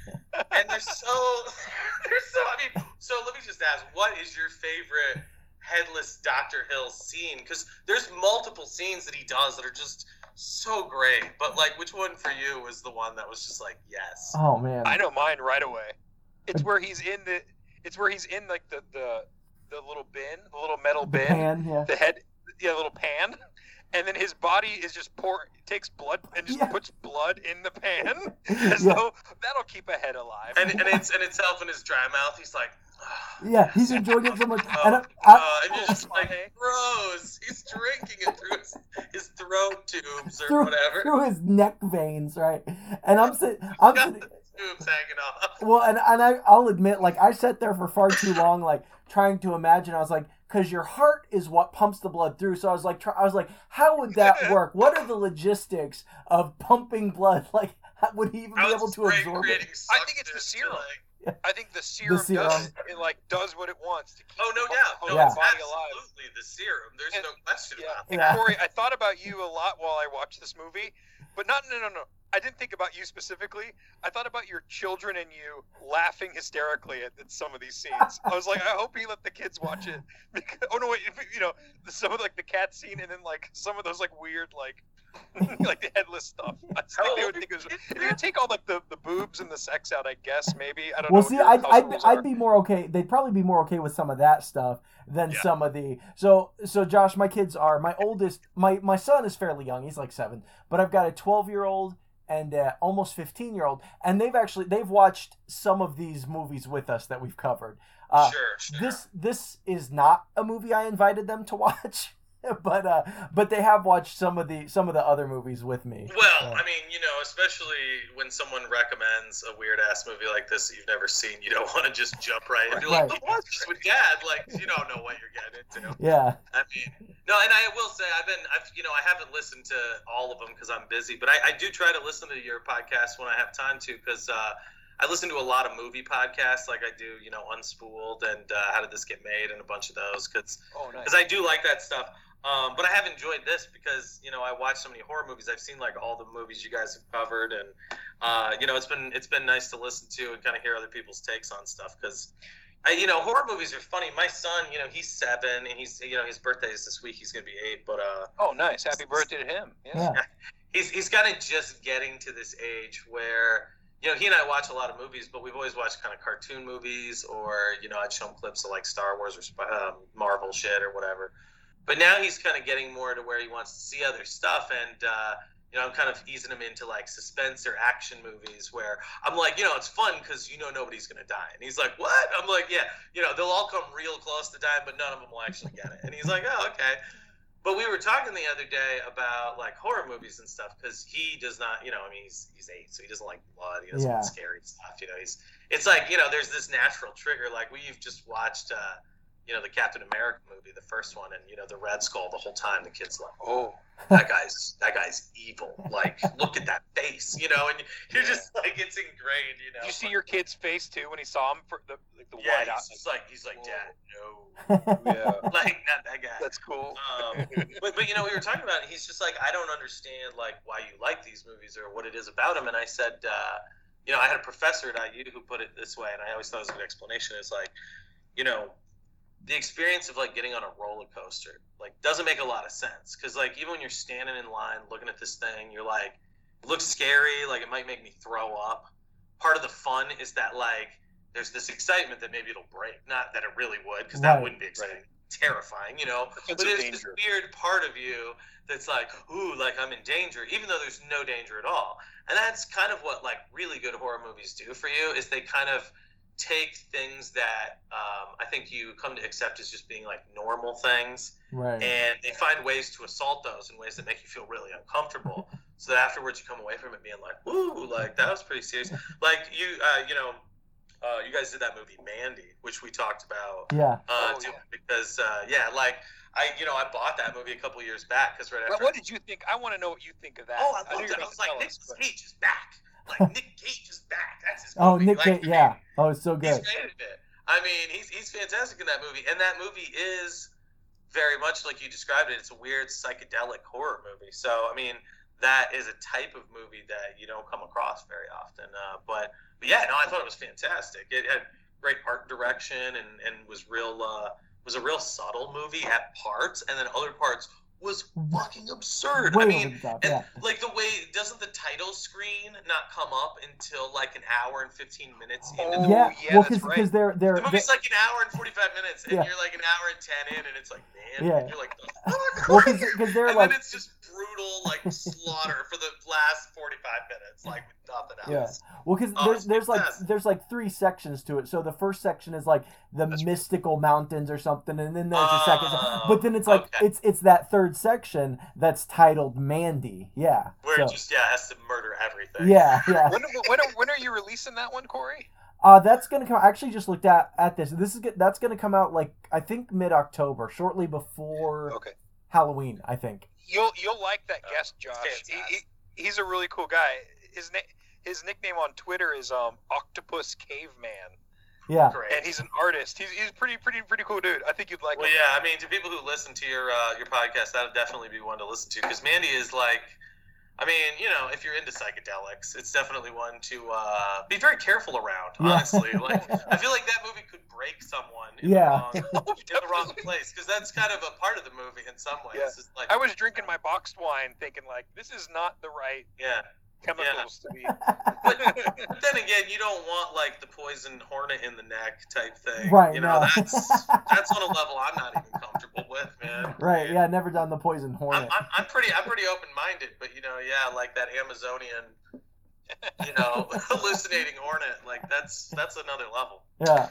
S2: and they're so, they're so. I mean, so let me just ask, what is your favorite headless Doctor Hill scene? Because there's multiple scenes that he does that are just so great. But like, which one for you was the one that was just like, yes?
S1: Oh man,
S3: I know mine right away. It's uh, where he's in the. It's where he's in like the the the little bin, the little metal
S1: the
S3: bin,
S1: pan, yeah.
S3: the head, yeah, little pan, and then his body is just pour takes blood and just
S1: Yeah.
S3: puts blood in the pan, as
S1: Yeah.
S3: though that'll keep a head alive.
S2: And and it's and it's in his dry mouth. He's like. "Ah."
S1: Yeah, he's enjoying it so much.
S2: Oh,
S1: And I,
S2: uh,
S1: I,
S2: and you're just like, gross. He's drinking it through his, his throat tubes or
S1: through,
S2: whatever.
S1: through his neck veins, right? And I'm sitting, I'm
S2: Got
S1: sitting,
S2: tubes hanging off.
S1: well, and and I, I'll admit, like I sat there for far too long, like trying to imagine. I was like, because your heart is what pumps the blood through. So I was like, try, I was like, how would that work? What are the logistics of pumping blood? Like, how, would he even be able to absorb it?
S3: I think it's the
S2: suction
S3: serum.
S2: to, like-
S3: I think the serum,
S1: serum.
S3: does it like does what it wants to keep
S2: Oh no
S3: the
S2: doubt,
S3: whole
S2: no,
S1: Yeah.
S2: it's
S3: body alive.
S2: absolutely the serum. There's
S3: And-
S2: no question
S3: Yeah.
S2: about
S3: And
S1: Yeah.
S3: Corey, I thought about you a lot while I watched this movie, but not no no no. I didn't think about you specifically. I thought about your children and you laughing hysterically at, at some of these scenes. I was like, I hope he let the kids watch it. Because, oh no, wait, if- you know, some of like the cat scene and then like some of those like weird like like the headless stuff. I just think they would think it was. They would take all like the, the boobs and the sex out. I guess maybe I don't know.
S1: Well,
S3: know.
S1: see, I'd, I'd, I'd be more okay. They'd probably be more okay with some of that stuff than
S3: Yeah.
S1: some of the. So, so Josh, my kids are my oldest. My my son is fairly young. He's like seven, but I've got a twelve year old and uh, almost fifteen year old, and they've actually they've watched some of these movies with us that we've covered. Uh,
S2: sure, sure.
S1: This this is not a movie I invited them to watch, but uh, but they have watched some of the some of the other movies with me.
S2: well,
S1: Uh,
S2: I mean, you know, especially when someone recommends a weird ass movie like this that you've never seen, you don't want to just jump right into
S1: Right.
S2: like, watch this with dad. Like, you don't know what you're getting into.
S1: yeah,
S2: I mean, no, and I will say I've been, I've, you know, I haven't listened to all of them because I'm busy, but I, I do try to listen to your podcast when I have time to because uh, I listen to a lot of movie podcasts, like I do, you know, Unspooled and uh, How Did This Get Made, and a bunch of those because
S3: Oh nice.
S2: I do like that stuff. Um, but I have enjoyed this because you know I watch so many horror movies. I've seen like all the movies you guys have covered, and uh, you know it's been it's been nice to listen to and kind of hear other people's takes on stuff because. I, you know, horror movies are funny. My son, you know, he's seven, and he's, you know, his birthday is this week. He's gonna be eight, but uh,
S3: Oh nice. Happy birthday to him. Yeah.
S1: yeah,
S2: he's he's kind of just getting to this age where you know, he and I watch a lot of movies, but we've always watched kind of cartoon movies, or you know, I'd show him clips of like Star Wars or um, Marvel shit or whatever. But now he's kind of getting more to where he wants to see other stuff, and uh, you know, I'm kind of easing him into like suspense or action movies where I'm like, you know, it's fun because you know nobody's gonna die, and he's like, what? I'm like, yeah, you know, they'll all come real close to dying, but none of them will actually get it. And he's like, oh, okay. But we were talking the other day about like horror movies and stuff because he does not, you know, I mean, he's he's eight, so he doesn't like blood. He doesn't
S1: Yeah.
S2: like scary stuff. You know, he's it's like you know, there's this natural trigger. Like we've just watched, uh, you know, the Captain America movie, the first one, and you know, the Red Skull. The whole time, the kid's like,
S3: Oh,
S2: that guy's that guy's evil. Like, look at that face, you know, and you're just like it's ingrained, you know.
S3: did you see your kid's face too when he saw him for the like the
S2: Yeah,
S3: wide
S2: he's just like he's like,
S3: Whoa.
S2: Dad, no,
S3: Yeah,
S2: like not that guy.
S3: that's cool.
S2: Um, but but you know we were talking about it. He's just like I don't understand like why you like these movies or what it is about them. And I said, uh, you know, I had a professor at IU who put it this way, and I always thought it was a good explanation. It's like, you know, the experience of like getting on a roller coaster like doesn't make a lot of sense because like even when you're standing in line looking at this thing, you're like, it looks scary, like it might make me throw up. Part of the fun is that like there's this excitement that maybe it'll break. Not that it really would, because that wouldn't be exciting. Terrifying, you know. But there's
S3: danger.
S2: this weird part of you that's like, ooh, like I'm in danger, even though there's no danger at all. And that's kind of what like really good horror movies do for you is they kind of take things that um, I think you come to accept as just being like normal things,
S1: right.
S2: and they find ways to assault those in ways that make you feel really uncomfortable. so that afterwards you come away from it being like, "Woo!" Like that was pretty serious. Like you, uh, you know, uh, you guys did that movie Mandy, which we talked about.
S1: yeah.
S2: Uh,
S3: Oh, yeah.
S2: because uh, yeah, like I, you know, I bought that movie a couple years back because right after.
S3: Well, what did you think? I want to know what you think of that.
S2: oh, I
S3: know
S2: loved
S3: you're
S2: it. I was like,
S3: tell
S2: Nick
S3: us,
S2: Cage is back. Like Nick Cage is back. That's his.
S1: Oh. Nick
S2: like,
S1: Cage. Yeah. Oh, it's so good.
S2: great at it. I mean, he's he's fantastic in that movie, and that movie is very much like you described it. It's a weird psychedelic horror movie. So, I mean, that is a type of movie that you don't come across very often. Uh, but, but yeah, no, I thought it was fantastic. It had great art direction and and was real uh, was a real subtle movie at parts, and then other parts was fucking absurd.
S1: Way
S2: I mean,
S1: the top.
S2: and
S1: Yeah.
S2: like the way doesn't the title screen not come up until like an hour and fifteen minutes into
S3: Oh,
S2: the
S1: yeah.
S3: yeah,
S1: well,
S3: that's
S1: because
S3: right.
S1: they're they're,
S2: the
S1: they
S2: movie's like an hour and 45 minutes, and
S1: Yeah.
S2: you're like an hour and 10 in, and it's like, man,
S1: Yeah.
S2: you're like, the fuck?
S1: well, because they're
S2: and
S1: like
S2: then it's just brutal, like slaughter for the last 45 minutes, like with nothing
S1: Yeah. Well, because
S2: Oh,
S1: there's, there's like
S2: fantastic.
S1: there's like three sections to it. So the first section is like the
S3: That's right.
S1: mystical mountains or something, and then there's a second.
S2: Oh,
S1: But then it's like
S2: okay.
S1: it's it's that third section that's titled Mandy. Yeah.
S2: Where
S1: so,
S2: it just, yeah, has to murder everything.
S1: yeah, yeah.
S3: When, when, are, when are you releasing that one, Corey?
S1: Uh, that's gonna come. I actually just looked at at this. This is that's gonna come out like I think mid October, shortly before
S3: Okay.
S1: Halloween. I think.
S3: You'll you'll like that
S2: Oh,
S3: guest, Josh. He, he, he's a really cool guy. His name his nickname on Twitter is um Octopus Caveman,
S1: Yeah.
S2: Great.
S3: and he's an artist. He's he's pretty pretty pretty cool dude. I think you'd like
S2: Well,
S3: him.
S2: yeah, I mean, to people who listen to your uh, your podcast, that would definitely be one to listen to because Mandy is like, I mean, you know, if you're into psychedelics, it's definitely one to uh, be very careful around.
S1: Yeah.
S2: Honestly, like I feel like that movie could break someone in
S1: Yeah.
S2: the wrong in the wrong place because that's kind of a part of the movie in some ways.
S3: Yeah.
S2: Like,
S3: I was drinking my boxed wine, thinking like this is not the right
S2: yeah.
S3: Chemicals to be.
S2: But then again, you don't want like the poison hornet in the neck type thing.
S1: Right,
S2: You know,
S1: no.
S2: that's that's on a level I'm not even comfortable with, man.
S1: Right. Yeah. Never done the poison
S2: I'm,
S1: hornet.
S2: I'm, I'm pretty I'm pretty open minded, but you know, yeah, like that Amazonian, you know, hallucinating hornet, like that's that's another level.
S1: Yeah.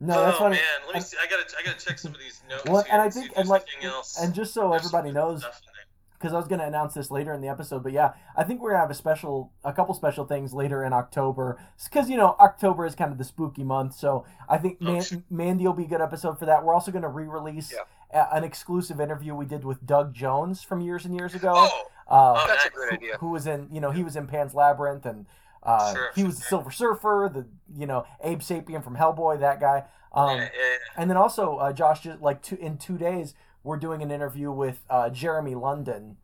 S1: no, that's
S2: oh
S1: funny.
S2: man, let me see. I gotta I gotta check some of these notes.
S1: Well,
S2: here
S1: and I think, and like,
S2: else.
S1: and just so
S2: There's
S1: everybody knows,
S2: stuff in there.
S1: Because I was going to announce this later in the episode, but yeah, I think we're gonna have a special, a couple special things later in October, because you know October is kind of the spooky month, so I think
S2: Oh,
S1: Man- Mandy will be a good episode for that. We're also going to re-release
S3: Yeah.
S1: an exclusive interview we did with Doug Jones from years and years ago.
S2: Oh,
S1: uh,
S2: Oh,
S3: That's a
S2: nice.
S3: great idea.
S1: who was in you know he was in Pan's Labyrinth and uh,
S2: Sure,
S1: he was the
S2: sure.
S1: Silver Surfer, the you know Abe Sapien from Hellboy, that guy. Um,
S2: yeah, yeah, yeah.
S1: and then also uh, Josh, just like two, in two days, we're doing an interview with uh, Jeremy London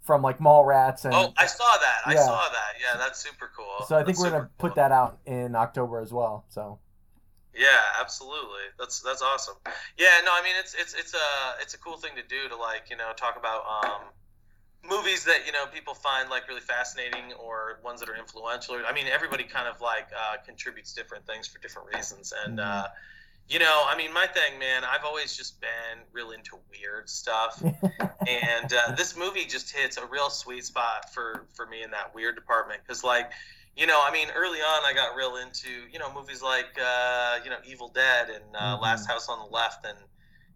S1: from like Mallrats, and
S2: Oh, I saw that. I saw that. Yeah, that's super cool.
S1: so I think
S2: That's
S1: we're gonna
S2: super
S1: put that out in October as well. So
S2: Yeah, absolutely. That's that's awesome. Yeah, no, I mean it's it's it's a it's a cool thing to do to like you know talk about um movies that you know people find like really fascinating or ones that are influential. I mean, everybody kind of like uh, contributes different things for different reasons, and
S1: Mhm.
S2: uh, you know, I mean, my thing, man, I've always just been real into weird stuff, and uh, this movie just hits a real sweet spot for for me in that weird department because like. You know, I mean, early on, I got real into you know movies like uh, you know Evil Dead and uh,
S1: Mhm.
S2: Last House on the Left, and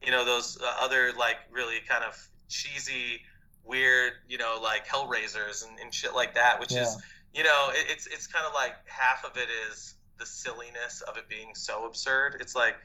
S2: you know those uh, other like really kind of cheesy, weird, you know, like Hellraisers and, and shit like that. Which is, you know, it, it's it's kind of like half of it is the silliness of it being so absurd. It's like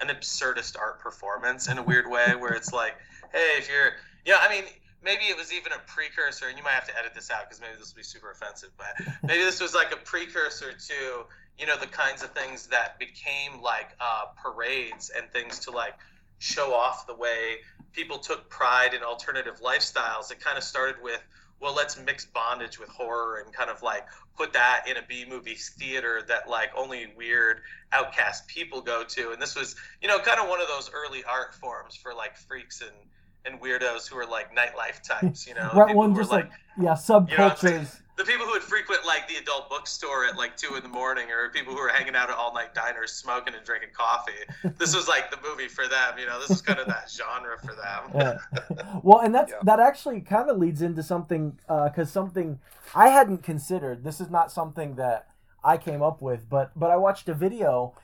S2: an absurdist art performance in a weird way, where it's like, hey, if you're, yeah, I mean. Maybe it was even a precursor, and you might have to edit this out because maybe this will be super offensive. But maybe this was like a precursor to, you know, the kinds of things that became like uh, parades and things to like show off the way people took pride in alternative lifestyles. It kind of started with, well, let's mix bondage with horror and kind of like put that in a B movie theater that like only weird outcast people go to. And this was, you know, kind of one of those early art forms for like freaks and and weirdos who are like nightlife types, you know,
S1: right one just like, yeah subcultures
S2: the people who would frequent like the adult bookstore at like two in the morning, or people who were hanging out at all night diners, smoking and drinking coffee. This was like the movie for them. You know, this is kind of that genre for them.
S1: yeah. well and that's
S3: Yeah.
S1: that actually kind of leads into something because something i hadn't considered this is not something that i came up with but but i watched a video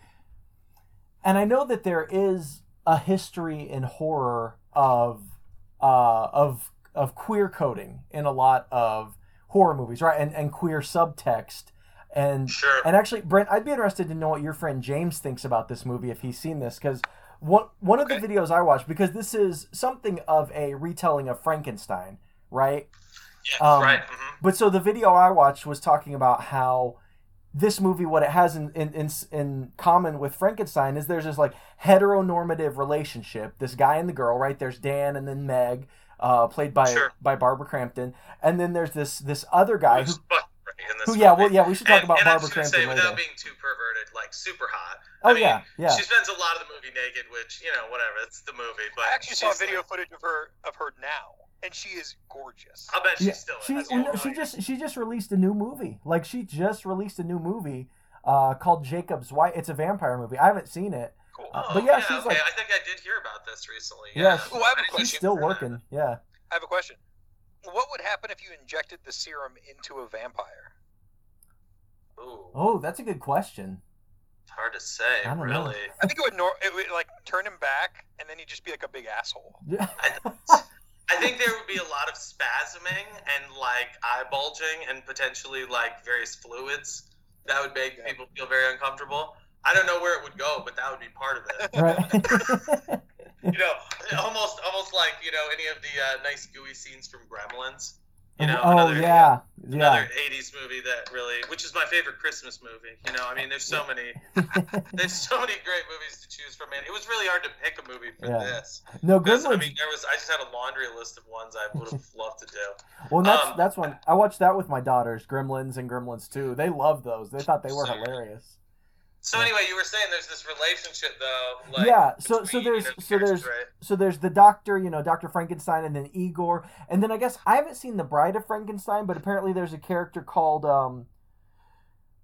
S1: and i know that there is a history in horror of uh of of queer coding in a lot of horror movies right and and queer subtext and
S2: Sure.
S1: and actually, Brent, I'd be interested to know what your friend James thinks about this movie if he's seen this, because one one of the videos I watched, because this is something of a retelling of Frankenstein, right?
S2: Yeah,
S1: um,
S2: right. hmm
S1: But so the video I watched was talking about how this movie, what it has in in, in, in common with Frankenstein is there's this like heteronormative relationship. This guy and the girl, right? There's Dan and then Meg, uh, played by
S2: Sure.
S1: by Barbara Crampton, and then there's this this other guy who,
S2: Who's fucking great in this
S1: who yeah, well, yeah, we should talk
S2: and,
S1: about
S2: and
S1: Barbara
S2: I'm just gonna
S1: Crampton
S2: say,
S1: later.
S2: without being too perverted, like super hot.
S1: Oh
S2: I mean,
S1: yeah, yeah.
S2: She spends a lot of the movie naked, which you know, whatever. It's the movie. But
S3: I actually saw video
S2: like-
S3: footage of her of her now, and she is gorgeous.
S2: I'll bet she
S1: Yeah,
S2: still
S1: she
S2: is.
S1: well,
S2: yeah,
S1: no, she just she just released a new movie. Like she just released a new movie uh, called Jacob's Wife. It's a vampire movie. I haven't seen it.
S3: Cool.
S1: Uh,
S2: Oh,
S1: but yeah, she's
S2: okay.
S1: like-
S2: I think I did hear about this recently.
S1: Yeah,
S2: Yeah,
S1: she-
S3: Oh, I have a question.
S1: She's still
S2: was in
S1: working. Yeah.
S3: I have a question. What would happen if you injected the serum into a vampire?
S2: Ooh,
S1: Oh, that's a good question.
S2: it's hard to say.
S1: I don't know.
S2: Really.
S3: I think it would nor- it would like turn him back, and then he'd just be like a big asshole.
S1: Yeah.
S2: I think there would be a lot of spasming and like eye bulging and potentially like various fluids that would make
S3: Yeah.
S2: people feel very uncomfortable. I don't know where it would go, but that would be part of it.
S1: right.
S2: you know, almost almost like you know any of the uh, nice gooey scenes from Gremlins. You know,
S1: oh
S2: another,
S1: yeah, yeah.
S2: another '80s movie that really, which is my favorite Christmas movie. You know, I mean, there's so many, there's so many great movies to choose from. Man, it was really hard to pick a movie for
S1: Yeah.
S2: this.
S1: no,
S2: 'Cause, I mean, there was, I just had a laundry list of ones I would have loved to do.
S1: well, that's
S2: um,
S1: that's one I watched that with my daughters. Gremlins and Gremlins 2. They loved those. They thought they were
S2: So-
S1: hilarious.
S2: So anyway, you were saying there's this relationship though. Like,
S1: Yeah, so- so there's-
S2: you know, the
S1: so there's-
S2: right?
S1: so there's the doctor, you know, Dr. Frankenstein, and then Igor, and then I guess I haven't seen the Bride of Frankenstein, but apparently there's a character called um,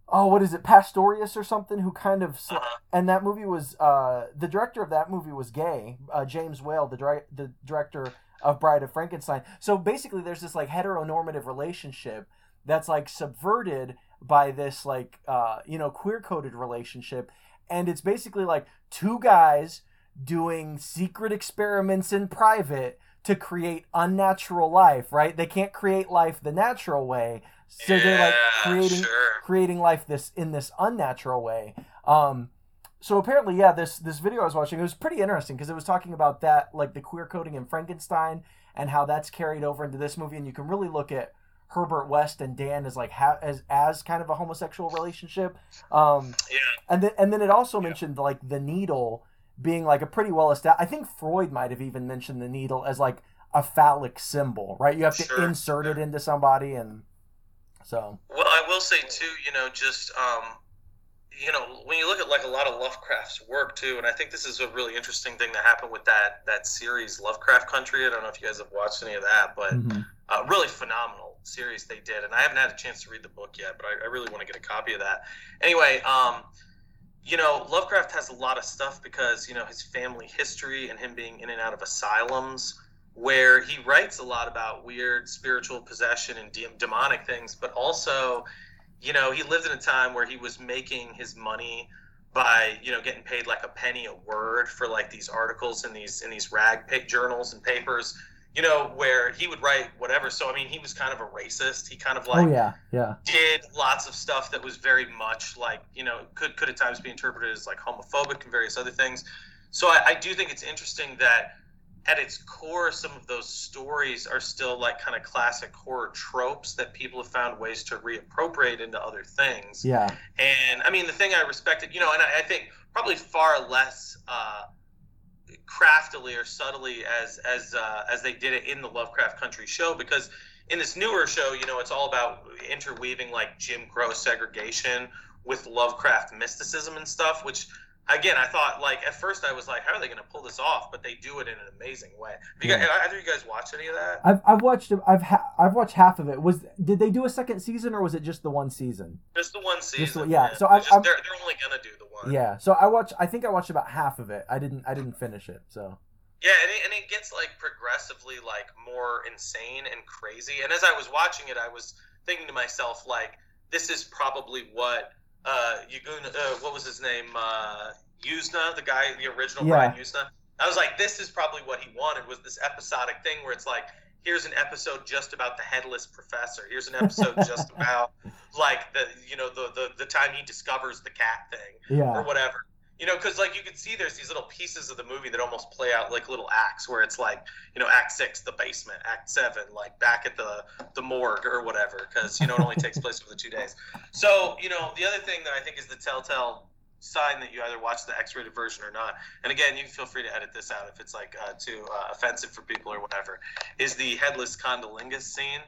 S1: oh, what is it, Pastorius or something, who kind of,
S2: Uh-huh.
S1: and that movie was uh, the director of that movie was gay, uh, James Whale, the dir- the director of Bride of Frankenstein. So basically, there's this like heteronormative relationship that's like subverted by this like uh, you know queer coded relationship, and it's basically like two guys doing secret experiments in private to create unnatural life, right? They can't create life the natural way. So they're like creating
S2: sure.
S1: creating life this in this unnatural way. Um so apparently, yeah, this this video I was watching it was pretty interesting because it was talking about that, like the queer coding in Frankenstein, and how that's carried over into this movie, and you can really look at Herbert West and Dan as like ha- as as kind of a homosexual relationship. Um,
S2: Yeah.
S1: and then and then it also mentioned like the needle being like a pretty well established. I think Freud might have even mentioned the needle as like a phallic symbol, right? You have to
S2: Sure.
S1: insert it into somebody, and so
S2: Well, I will say too, you know, just um, you know, when you look at like a lot of Lovecraft's work too, and I think this is a really interesting thing that happened with that that series Lovecraft Country. I don't know if you guys have watched any of that, but
S1: Mhm.
S2: uh, really phenomenal series they did, and I haven't had a chance to read the book yet, but I, I really want to get a copy of that. Anyway, um, you know, Lovecraft has a lot of stuff because you know his family history and him being in and out of asylums, where he writes a lot about weird spiritual possession and de- demonic things, but also, you know, he lived in a time where he was making his money by you know getting paid like a penny a word for like these articles in these in these rag pa- journals and papers you know, where he would write whatever. So I mean, he was kind of a racist. He kind of oh, like
S1: oh yeah, yeah.
S2: did lots of stuff that was very much like you know could could at times be interpreted as like homophobic and various other things. So I, I do think it's interesting that at its core, some of those stories are still like kind of classic horror tropes that people have found ways to reappropriate into other things.
S1: Yeah.
S2: And I mean, the thing I respected, you know, and I, I think probably far less uh, craftily or subtly as as uh, as they did it in the Lovecraft Country show, because in this newer show, you know, it's all about interweaving like Jim Crow segregation with Lovecraft mysticism and stuff, which. Again, I thought like at first I was like, how are they going to pull this off? But they do it in an amazing way. Have you guys,
S1: Yeah.
S2: either of you guys watch any of that?
S1: I've I've watched I've ha- I've watched half of it. Was did they do a second season or was it just the one season?
S2: Just the one season.
S1: one- yeah,
S2: man.
S1: so I,
S2: just,
S1: I've,
S2: they're, they're only gonna do the one.
S1: Yeah. So I watched. I think I watched about half of it. I didn't. I didn't finish it. So.
S2: Yeah, and it, and it gets like progressively like more insane and crazy. And as I was watching it, I was thinking to myself like, this is probably what uh Yaguna, uh, what was his name, uh, Yuzna, the guy, the original
S1: Yeah.
S2: Brian Yuzna. I was like, this is probably what he wanted was this episodic thing where it's like, here's an episode just about the headless professor. Here's an episode just about like the you know the the the time he discovers the cat thing or whatever. You know, because like you can see there's these little pieces of the movie that almost play out like little acts where it's like, you know, Act Six, the basement, Act Seven, like back at the the morgue or whatever, because you know it only takes place over the two days. So you know, the other thing that I think is the telltale sign that you either watch the X-rated version or not, and again, you can feel free to edit this out if it's like uh, too uh, offensive for people or whatever, is the headless cunnilingus scene.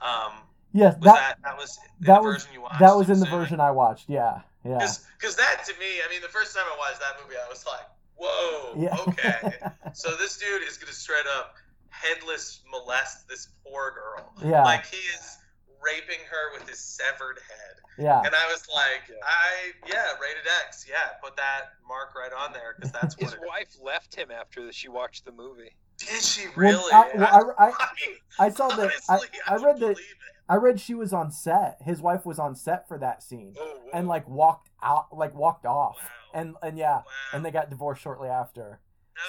S2: Um,
S1: Yes. That
S2: that, that was in
S1: that
S2: the
S1: was-
S2: version you watched?
S1: that was in the version I watched. Yeah. Yeah.
S2: Because that to me, I mean, the first time I watched that movie, I was like, whoa,
S1: Yeah.
S2: okay. so this dude is going to straight up headless molest this poor girl.
S1: Yeah.
S2: Like he is raping her with his severed head.
S1: yeah.
S2: And I was like, I, yeah, rated X. Yeah, put that mark right on there because that's what
S3: His
S2: it is.
S3: wife left him after she watched the movie.
S2: Did she
S1: Well,
S2: really?
S1: I- well, I- I-
S2: mean,
S1: I saw that. I, I read that. I read she was on set. His wife was on set for that scene,
S2: Oh,
S1: and like walked out, like walked off,
S2: Wow.
S1: and and yeah,
S2: Wow.
S1: and they got divorced shortly after.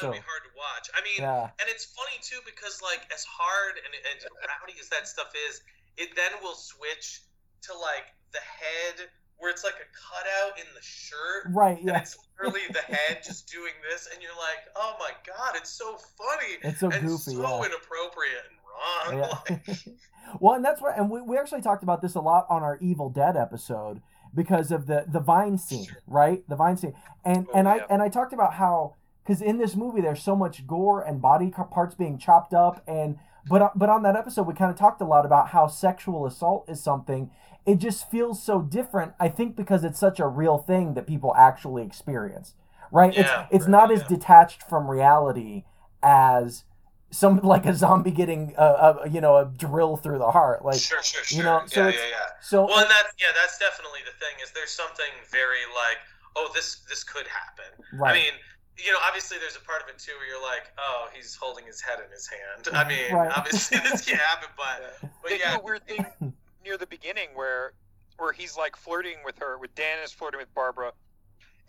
S2: that would be hard to watch. I mean,
S1: Yeah.
S2: And it's funny too because like as hard and, and rowdy as that stuff is, it then will switch to like the head where it's like a cutout in the shirt.
S1: Right. Yeah.
S2: it's literally the head just doing this, and you're like, "Oh my god, it's so funny
S1: It's so
S2: and
S1: goofy.
S2: so
S1: yeah.
S2: inappropriate and wrong."
S1: Yeah.
S2: Like,
S1: well, and that's why, and we, we actually talked about this a lot on our Evil Dead episode because of the the vine scene,
S2: Sure.
S1: right? The vine scene, and
S3: Oh,
S1: and I and I talked about how because in this movie there's so much gore and body parts being chopped up, and but uh, but on that episode we kind of talked a lot about how sexual assault is something. It just feels so different. I think because it's such a real thing that people actually experience, right?
S2: Yeah,
S1: it's it's
S2: right,
S1: not as
S2: yeah.
S1: detached from reality as some like a zombie getting a, a you know a drill through the heart like
S2: sure, sure, sure.
S1: you know, so
S2: yeah,
S1: it's-
S2: yeah, yeah.
S1: so
S2: Well, and that's yeah, that's definitely the thing. Is there's something very like, oh, this this could happen.
S1: right
S2: I mean, you know, obviously there's a part of it too where you're like, oh, he's holding his head in his hand. I mean,
S1: Right.
S2: obviously this can happen, but but
S3: They
S2: yeah,
S3: do a weird thing near the beginning where where he's like flirting with her, with Dan is flirting with Barbara,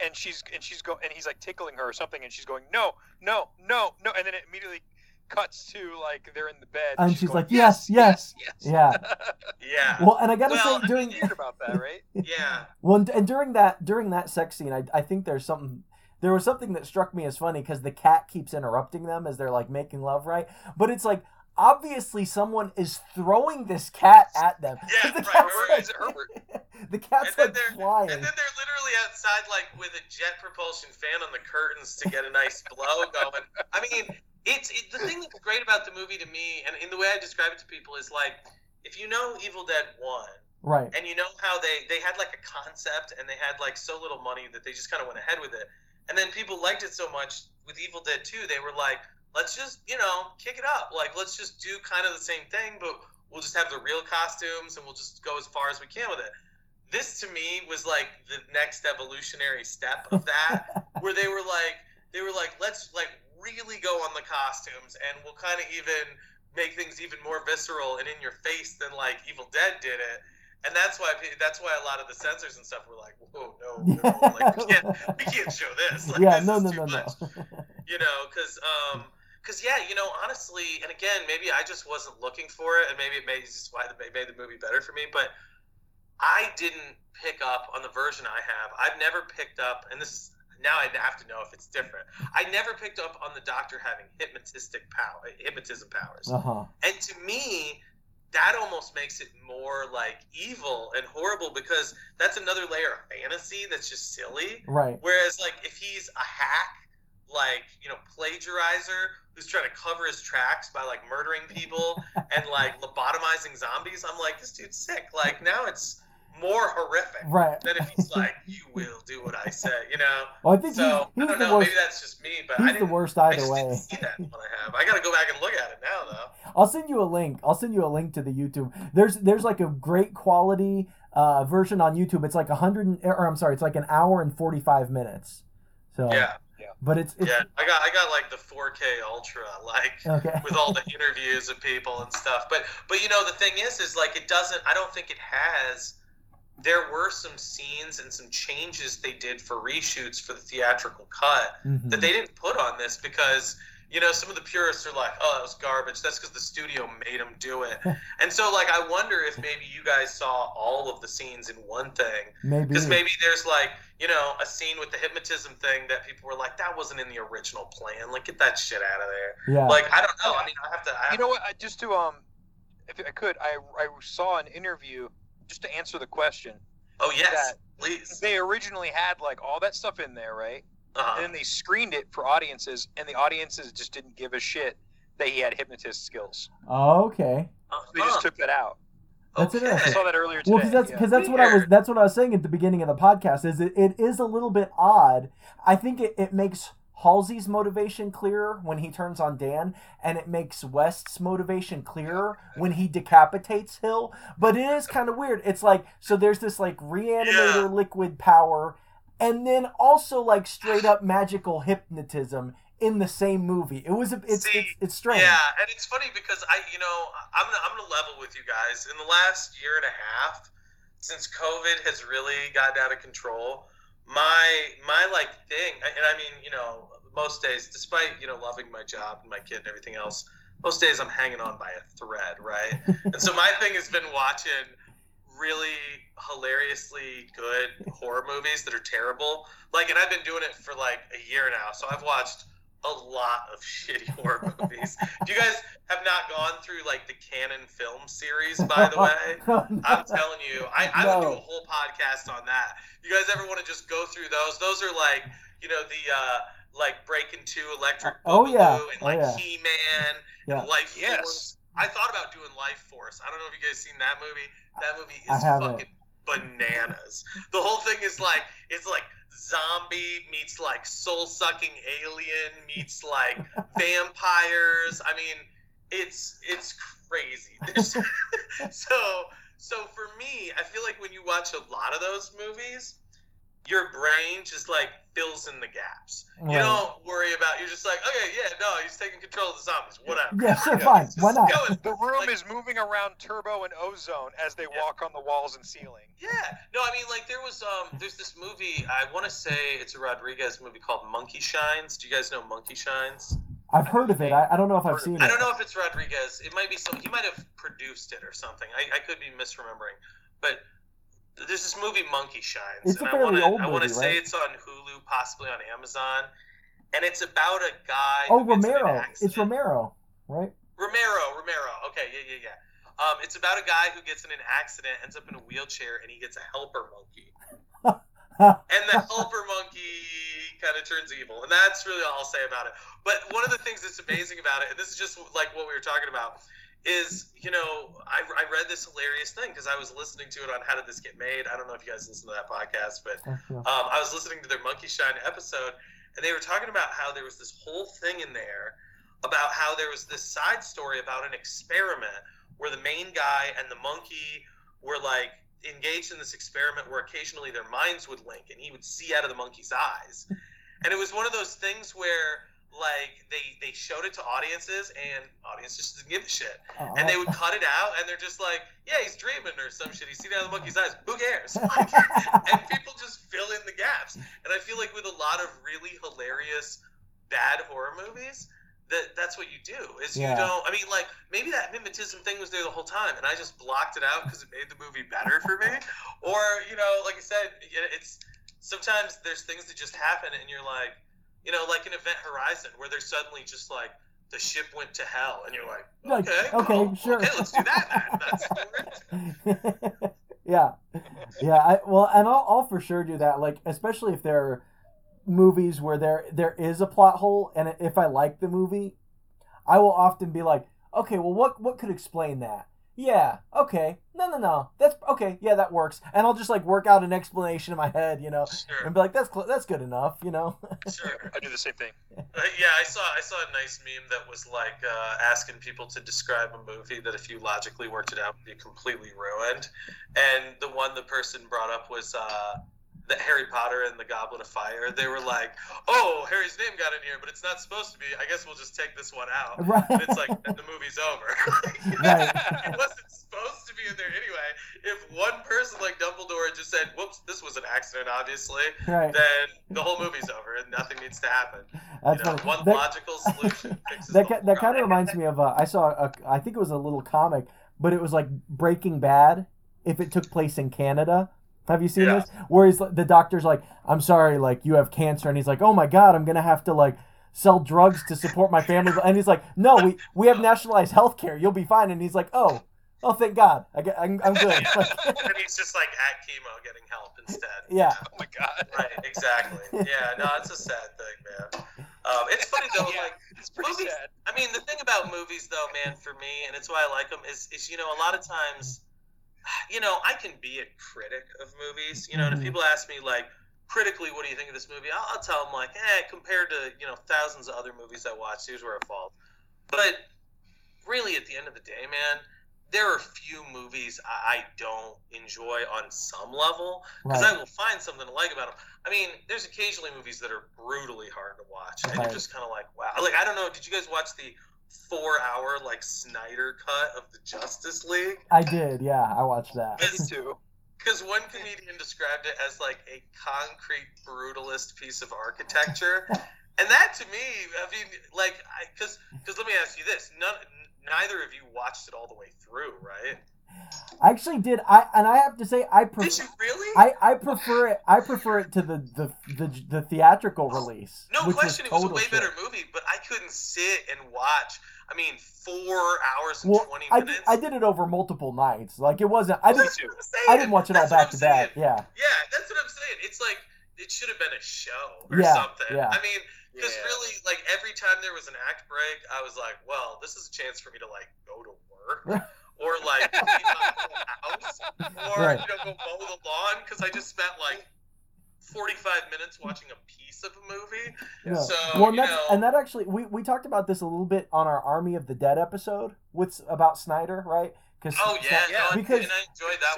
S3: and she's and she's go and he's like tickling her or something, and she's going no, no, no, no, and then it immediately cuts to like they're in the bed,
S1: And she's
S3: going,
S1: like, yes, yes.
S3: yes,
S1: yeah.
S2: Yeah,
S1: well and i gotta
S2: Well, I
S1: say during
S3: During weird about that, right?
S2: yeah,
S1: well and- and during that during that sex scene i, I think there's something there was something that struck me as funny because the cat keeps interrupting them as they're like making love right? But it's like obviously someone is throwing this cat at them
S2: Yeah,
S1: the
S2: right,
S1: cat's
S2: right,
S1: like-
S3: is it Herbert?
S1: the cat's
S2: And
S1: like flying
S2: and then they're literally outside like with a jet propulsion fan on the curtains to get a nice blow going. I mean, it's it, the thing that's great about the movie to me, and in the way I describe it to people is like, if you know Evil Dead One,
S1: Right.
S2: And you know how they they had like a concept and they had like so little money that they just kind of went ahead with it. And then people liked it so much with Evil Dead 2, they were like, let's just, you know, kick it up. Like let's just do kind of the same thing, but we'll just have the real costumes and we'll just go as far as we can with it. This to me was like the next evolutionary step of that where they were like they were like let's like really go on the costumes and we'll kind of even make things even more visceral and in your face than like Evil Dead did it and that's why that's why a lot of the censors and stuff were like, "Whoa, no, no. like we can't, we can't show this." Like,
S1: yeah,
S2: this
S1: no, no, no, no.
S2: much. You know, because um, because yeah, you know, honestly, and again, maybe I just wasn't looking for it, and maybe it made just why it made the movie better for me, but I didn't pick up on the version I have. I've never picked up, and this now I have to know if it's different. I never picked up on the Doctor having hypnotistic power, hypnotism powers,
S1: Uh huh.
S2: and to me that almost makes it more like evil and horrible because that's another layer of fantasy that's just silly.
S1: Right.
S2: Whereas, like, if he's a hack, like, you know, plagiarizer who's trying to cover his tracks by, like, murdering people and, like, lobotomizing zombies, I'm like, this dude's sick. Like, now it's more horrific
S1: Right.
S2: than if he's like, you will do what I say, you know?
S1: Well, I think
S2: So,
S1: he's,
S2: I don't
S1: the
S2: know,
S1: worst.
S2: maybe that's just me, but I
S1: He's the
S2: didn't.
S1: worst
S2: I
S1: either
S2: didn't
S1: way.
S2: see that one I have. I gotta go back and look at it now, though.
S1: I'll send you a link. I'll send you a link to the YouTube. There's there's like a great quality uh, version on YouTube. It's like a hundred or I'm sorry, it's like an hour and forty five minutes. So
S2: Yeah.
S1: But it's, it's
S2: Yeah, I got I got like the 4K Ultra, like
S1: okay.
S2: with all the interviews of people and stuff. But but you know the thing is, is like it doesn't. I don't think it has. There were some scenes and some changes they did for reshoots for the theatrical cut
S1: Mhm.
S2: that they didn't put on this because you know some of the purists are like, oh, that was garbage. That's because the studio made them do it. and so like I wonder if maybe you guys saw all of the scenes in one thing
S1: maybe
S2: because maybe there's like you know a scene with the hypnotism thing that people were like that wasn't in the original plan like get that shit out of there
S1: yeah.
S2: like i don't know i mean i have to I have
S3: You know what? I, just to um, if I could, I I saw an interview just to answer the question.
S2: oh yes please
S3: They originally had like all that stuff in there, right? And
S2: uh-huh.
S3: then they screened it for audiences, and the audiences just didn't give a shit that he had hypnotist skills.
S1: oh, okay.
S3: They just took that out.
S1: That's
S2: okay.
S3: I
S1: interesting.
S3: saw that earlier today.
S1: Well, because that's
S3: yeah.
S1: because that's what I was that's what I was saying at the beginning of the podcast. Is it, it is a little bit odd. I think it, it makes Halsey's motivation clearer when he turns on Dan, and it makes West's motivation clearer when he decapitates Hill. But it is kind of weird. It's like so there's this like reanimator
S2: Yeah.
S1: liquid power, and then also like straight up magical hypnotism in the same movie. It was a, it's,
S2: See,
S1: it's it's strange.
S2: yeah and it's funny because i you know i'm gonna i'm gonna level with you guys in the last year and a half since covid has really gotten out of control my my like thing and i mean you know most days despite you know loving my job and my kid and everything else most days i'm hanging on by a thread right and so my thing has been watching really hilariously good horror movies that are terrible like and i've been doing it for like a year now so i've watched a lot of shitty horror movies if you guys have not gone through like the Cannon film series by the way I'm telling you, I, I would do a whole podcast on that. You guys ever want to just go through those? Those are like, you know, the uh like Breaking Two, Electric
S1: Oh, yeah.
S2: and
S1: Oh,
S2: like
S1: yeah.
S2: He Man,
S1: Yeah.
S2: and Life
S3: Yes.
S2: Force. I thought about doing Life Force. I don't know if you guys seen that movie. That movie is fucking bananas. The whole thing is like it's like zombie meets like soul sucking alien meets like vampires. I mean, it's it's crazy. So so for me, I feel like when you watch a lot of those movies, your brain just like fills in the gaps. You don't worry about. You're just like, okay, yeah, no, he's taking control of the zombies. Whatever.
S1: Yeah, sure,
S2: You
S1: fine.
S2: it's
S1: Why not?
S2: going.
S3: The room
S2: Like-
S3: is moving around turbo and ozone as they
S2: Yeah.
S3: walk on the walls and ceiling.
S2: Yeah, no, I mean, like there was um, there's this movie. I want to say it's a Rodriguez movie called Monkey Shines. Do you guys know Monkey Shines?
S1: I've heard of it. I, I don't know if I've seen it.
S2: I don't know if it's Rodriguez. It might be some. He might have produced it or something. I, I could be misremembering, but there's this movie Monkey Shines,
S1: It's a
S2: and I
S1: fairly
S2: want to
S1: old
S2: I want to say
S1: right?
S2: it's on Hulu, possibly on Amazon, and it's about a guy.
S1: Oh,
S2: who gets in an
S1: Romero. It's. Romero, right?
S2: Romero, Romero. Okay, yeah, yeah, yeah. Um, it's about a guy who gets in an accident, ends up in a wheelchair, and he gets a helper monkey. and the helper monkey kind of turns evil, and that's really all I'll say about it. But one of the things that's amazing about it, and this is just like what we were talking about, is you know I, I read this hilarious thing because I was listening to it on How Did This Get Made. I don't know if you guys listen to that podcast, but um, I was listening to their Monkey Shine episode, and they were talking about how there was this whole thing in there about how there was this side story about an experiment where the main guy and the monkey were like engaged in this experiment where occasionally their minds would link and he would see out of the monkey's eyes. And it was one of those things where like they they showed it to audiences and audiences didn't give a shit.
S1: Oh,
S2: And they would cut it out and they're just like, Yeah, he's dreaming or some shit. He's seen out of the monkey's eyes. Who cares? Like, and people just fill in the gaps. And I feel like with a lot of really hilarious bad horror movies, that that's what you do is
S1: Yeah.
S2: you don't i mean like maybe that mimetism thing was there the whole time and i just blocked it out because it made the movie better for me or you know like i said it's sometimes there's things that just happen and you're like you know like an event horizon where they're suddenly just like the ship went to hell and you're like okay
S1: okay,
S2: cool.
S1: sure.
S2: okay let's do that then that's
S1: yeah, yeah. I, well, and I'll, I'll for sure do that. Like, especially if there are movies where there there is a plot hole, and if I like the movie, I will often be like, okay, well, what what could explain that? Yeah, okay, no, no, no, that's okay. Yeah, that works, and I'll just like work out an explanation in my head, you know,
S2: sure
S1: and be like, that's cl- that's good enough, you know.
S2: sure
S3: I do the same thing.
S2: Uh, yeah, I saw I saw a nice meme that was like uh, asking people to describe a movie that if you logically worked it out would be completely ruined. And the one the person brought up was uh, the Harry Potter and the Goblet of Fire. They were like, "Oh, Harry's name got in here, but it's not supposed to be. I guess we'll just take this one out."
S1: right.
S2: And it's like the movie's over.
S1: Right.
S2: it wasn't supposed to be in there anyway. If one person like Dumbledore just said, "Whoops, this was an accident," obviously,
S1: right.
S2: then the whole movie's over and nothing needs to happen.
S1: That's
S2: You know, one
S1: That-
S2: logical solution
S1: that that kind of reminds me of uh, I saw a I think it was a little comic, but it was like Breaking Bad if it took place in Canada. Have you seen
S2: Yeah.
S1: this? Where he's the doctor's like, "I'm sorry, like you have cancer," and he's like, "Oh my god, I'm gonna have to like sell drugs to support my family," and he's like, "No, we we have nationalized health care. You'll be fine." And he's like, "Oh, oh, thank God, I get, I'm, I'm good." Like,
S2: and he's just like at chemo getting help instead.
S1: yeah,
S3: Oh my god.
S2: Right, exactly. Yeah, no, it's a sad thing, man. Um, it's funny though,
S3: Yeah.
S2: like
S3: It's pretty
S2: Movies-
S3: sad.
S2: I mean, the thing about movies, though, man, for me, and it's why I like them, is, is you know, a lot of times, you know, I can be a critic of movies. You know, and if people ask me, like, critically, what do you think of this movie? I'll, I'll tell them, like, eh, compared to, you know, thousands of other movies I watched, here's where it falls. But really, at the end of the day, man, there are few movies I, I don't enjoy on some level because I will find something to like about them. I mean, there's occasionally movies that are brutally hard to watch, and
S1: Right.
S2: you're just kind of like, wow. Like, I don't know. Did you guys watch the four-hour like Snyder cut of the Justice League?
S1: I did. Yeah, I watched that.
S3: Me too.
S2: Because one comedian described it as like a concrete brutalist piece of architecture, and that to me, I mean, like, because because let me ask you this: none, neither of you watched it all the way through, right?
S1: I actually did. I and I have to say, I
S2: Did
S1: prefer.
S2: you really?
S1: I, I prefer it. I prefer it to the the, the, the theatrical release.
S2: No
S1: which
S2: question, it was a way
S1: shit.
S2: better movie, but I couldn't sit and watch. I mean, four hours and
S1: Well,
S2: twenty
S1: I did,
S2: minutes.
S1: I did it over multiple nights. Like it wasn't. I didn't.
S2: I'm saying.
S1: I didn't watch it all
S2: That's what
S1: back to back. Yeah.
S2: Yeah, that's what I'm saying. It's like it should have been a show or
S1: Yeah,
S2: something.
S1: yeah.
S2: I mean, because
S3: Yeah.
S2: really, like every time there was an act break, I was like, well, this is a chance for me to like go to work. Or like clean my whole house, or
S1: Right.
S2: you know, go mow the lawn because I just spent like forty-five minutes watching a piece of a movie.
S1: Yeah.
S2: So
S1: well, and,
S2: you
S1: that's,
S2: know,
S1: and that actually, we, we talked about this a little bit on our Army of the Dead episode with about Snyder, right? Because
S2: oh yeah,
S3: Yeah,
S2: no,
S1: because-
S2: and I enjoyed that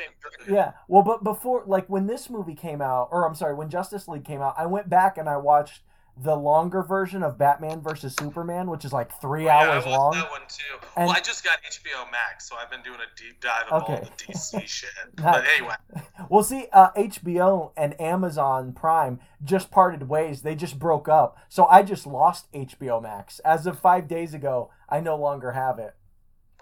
S2: one.
S1: Yeah. Well, but before, like when this movie came out, or I'm sorry, when Justice League came out, I went back and I watched the longer version of Batman versus Superman, which is like three
S2: Yeah, I
S1: hours
S2: watched
S1: long.
S2: that one too.
S1: And-
S2: well, I just got HBO Max, so I've been doing a deep dive of all the DC shit.
S1: Nice.
S2: But anyway,
S1: Well, see, uh, HBO and Amazon Prime just parted ways. They just broke up. So I just lost HBO Max. As of five days ago, I no longer have it.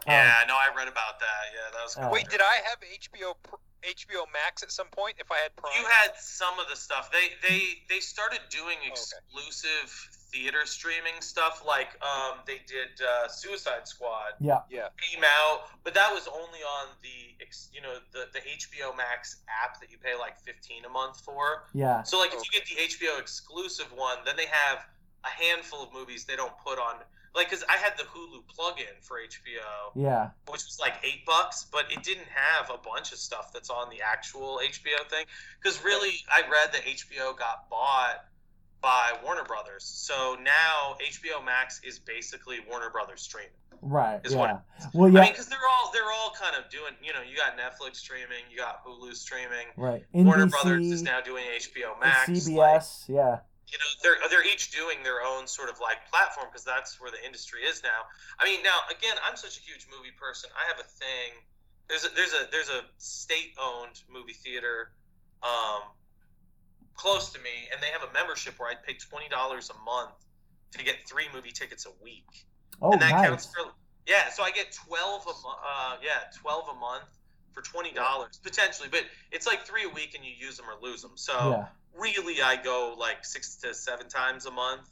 S1: Um,
S2: yeah, no, I read about that. Yeah, that was
S1: Uh.
S3: Wait, did I have HBO pr- HBO Max at some point? If I had Prime,
S2: you had some of the stuff. They they they started doing
S3: okay.
S2: exclusive theater streaming stuff. Like um, they did uh, Suicide Squad
S1: yeah.
S3: yeah.
S2: came out, but that was only on the ex- you know the the HBO Max app that you pay like fifteen a month for.
S1: Yeah.
S2: So like if you get the HBO exclusive one, then they have a handful of movies they don't put on. Like, because I had the Hulu plug-in for HBO,
S1: Yeah.
S2: which was like eight bucks, but it didn't have a bunch of stuff that's on the actual HBO thing. Because really, I read that HBO got bought by Warner Brothers, so now HBO Max is basically Warner Brothers streaming.
S1: Right.
S2: Is
S1: yeah.
S2: what
S1: Well,
S2: I mean, because they're all they're all kind of doing. You know, you got Netflix streaming, you got Hulu streaming.
S1: right.
S2: Warner
S1: NBC,
S2: Brothers is now doing HBO Max. like,
S1: CBS. yeah.
S2: You know they're they're each doing their own sort of like platform because that's where the industry is now. I mean, now again, I'm such a huge movie person. I have a thing. There's a there's a there's a state owned movie theater, um, close to me, and they have a membership where I'd pay twenty dollars a month to get three movie tickets a week,
S1: Oh,
S2: and that
S1: nice.
S2: counts for yeah. So I get twelve a month. Uh, yeah, twelve a month for twenty dollars potentially, but it's like three a week, and you use them or lose them. So
S1: yeah.
S2: really I go like six to seven times a month.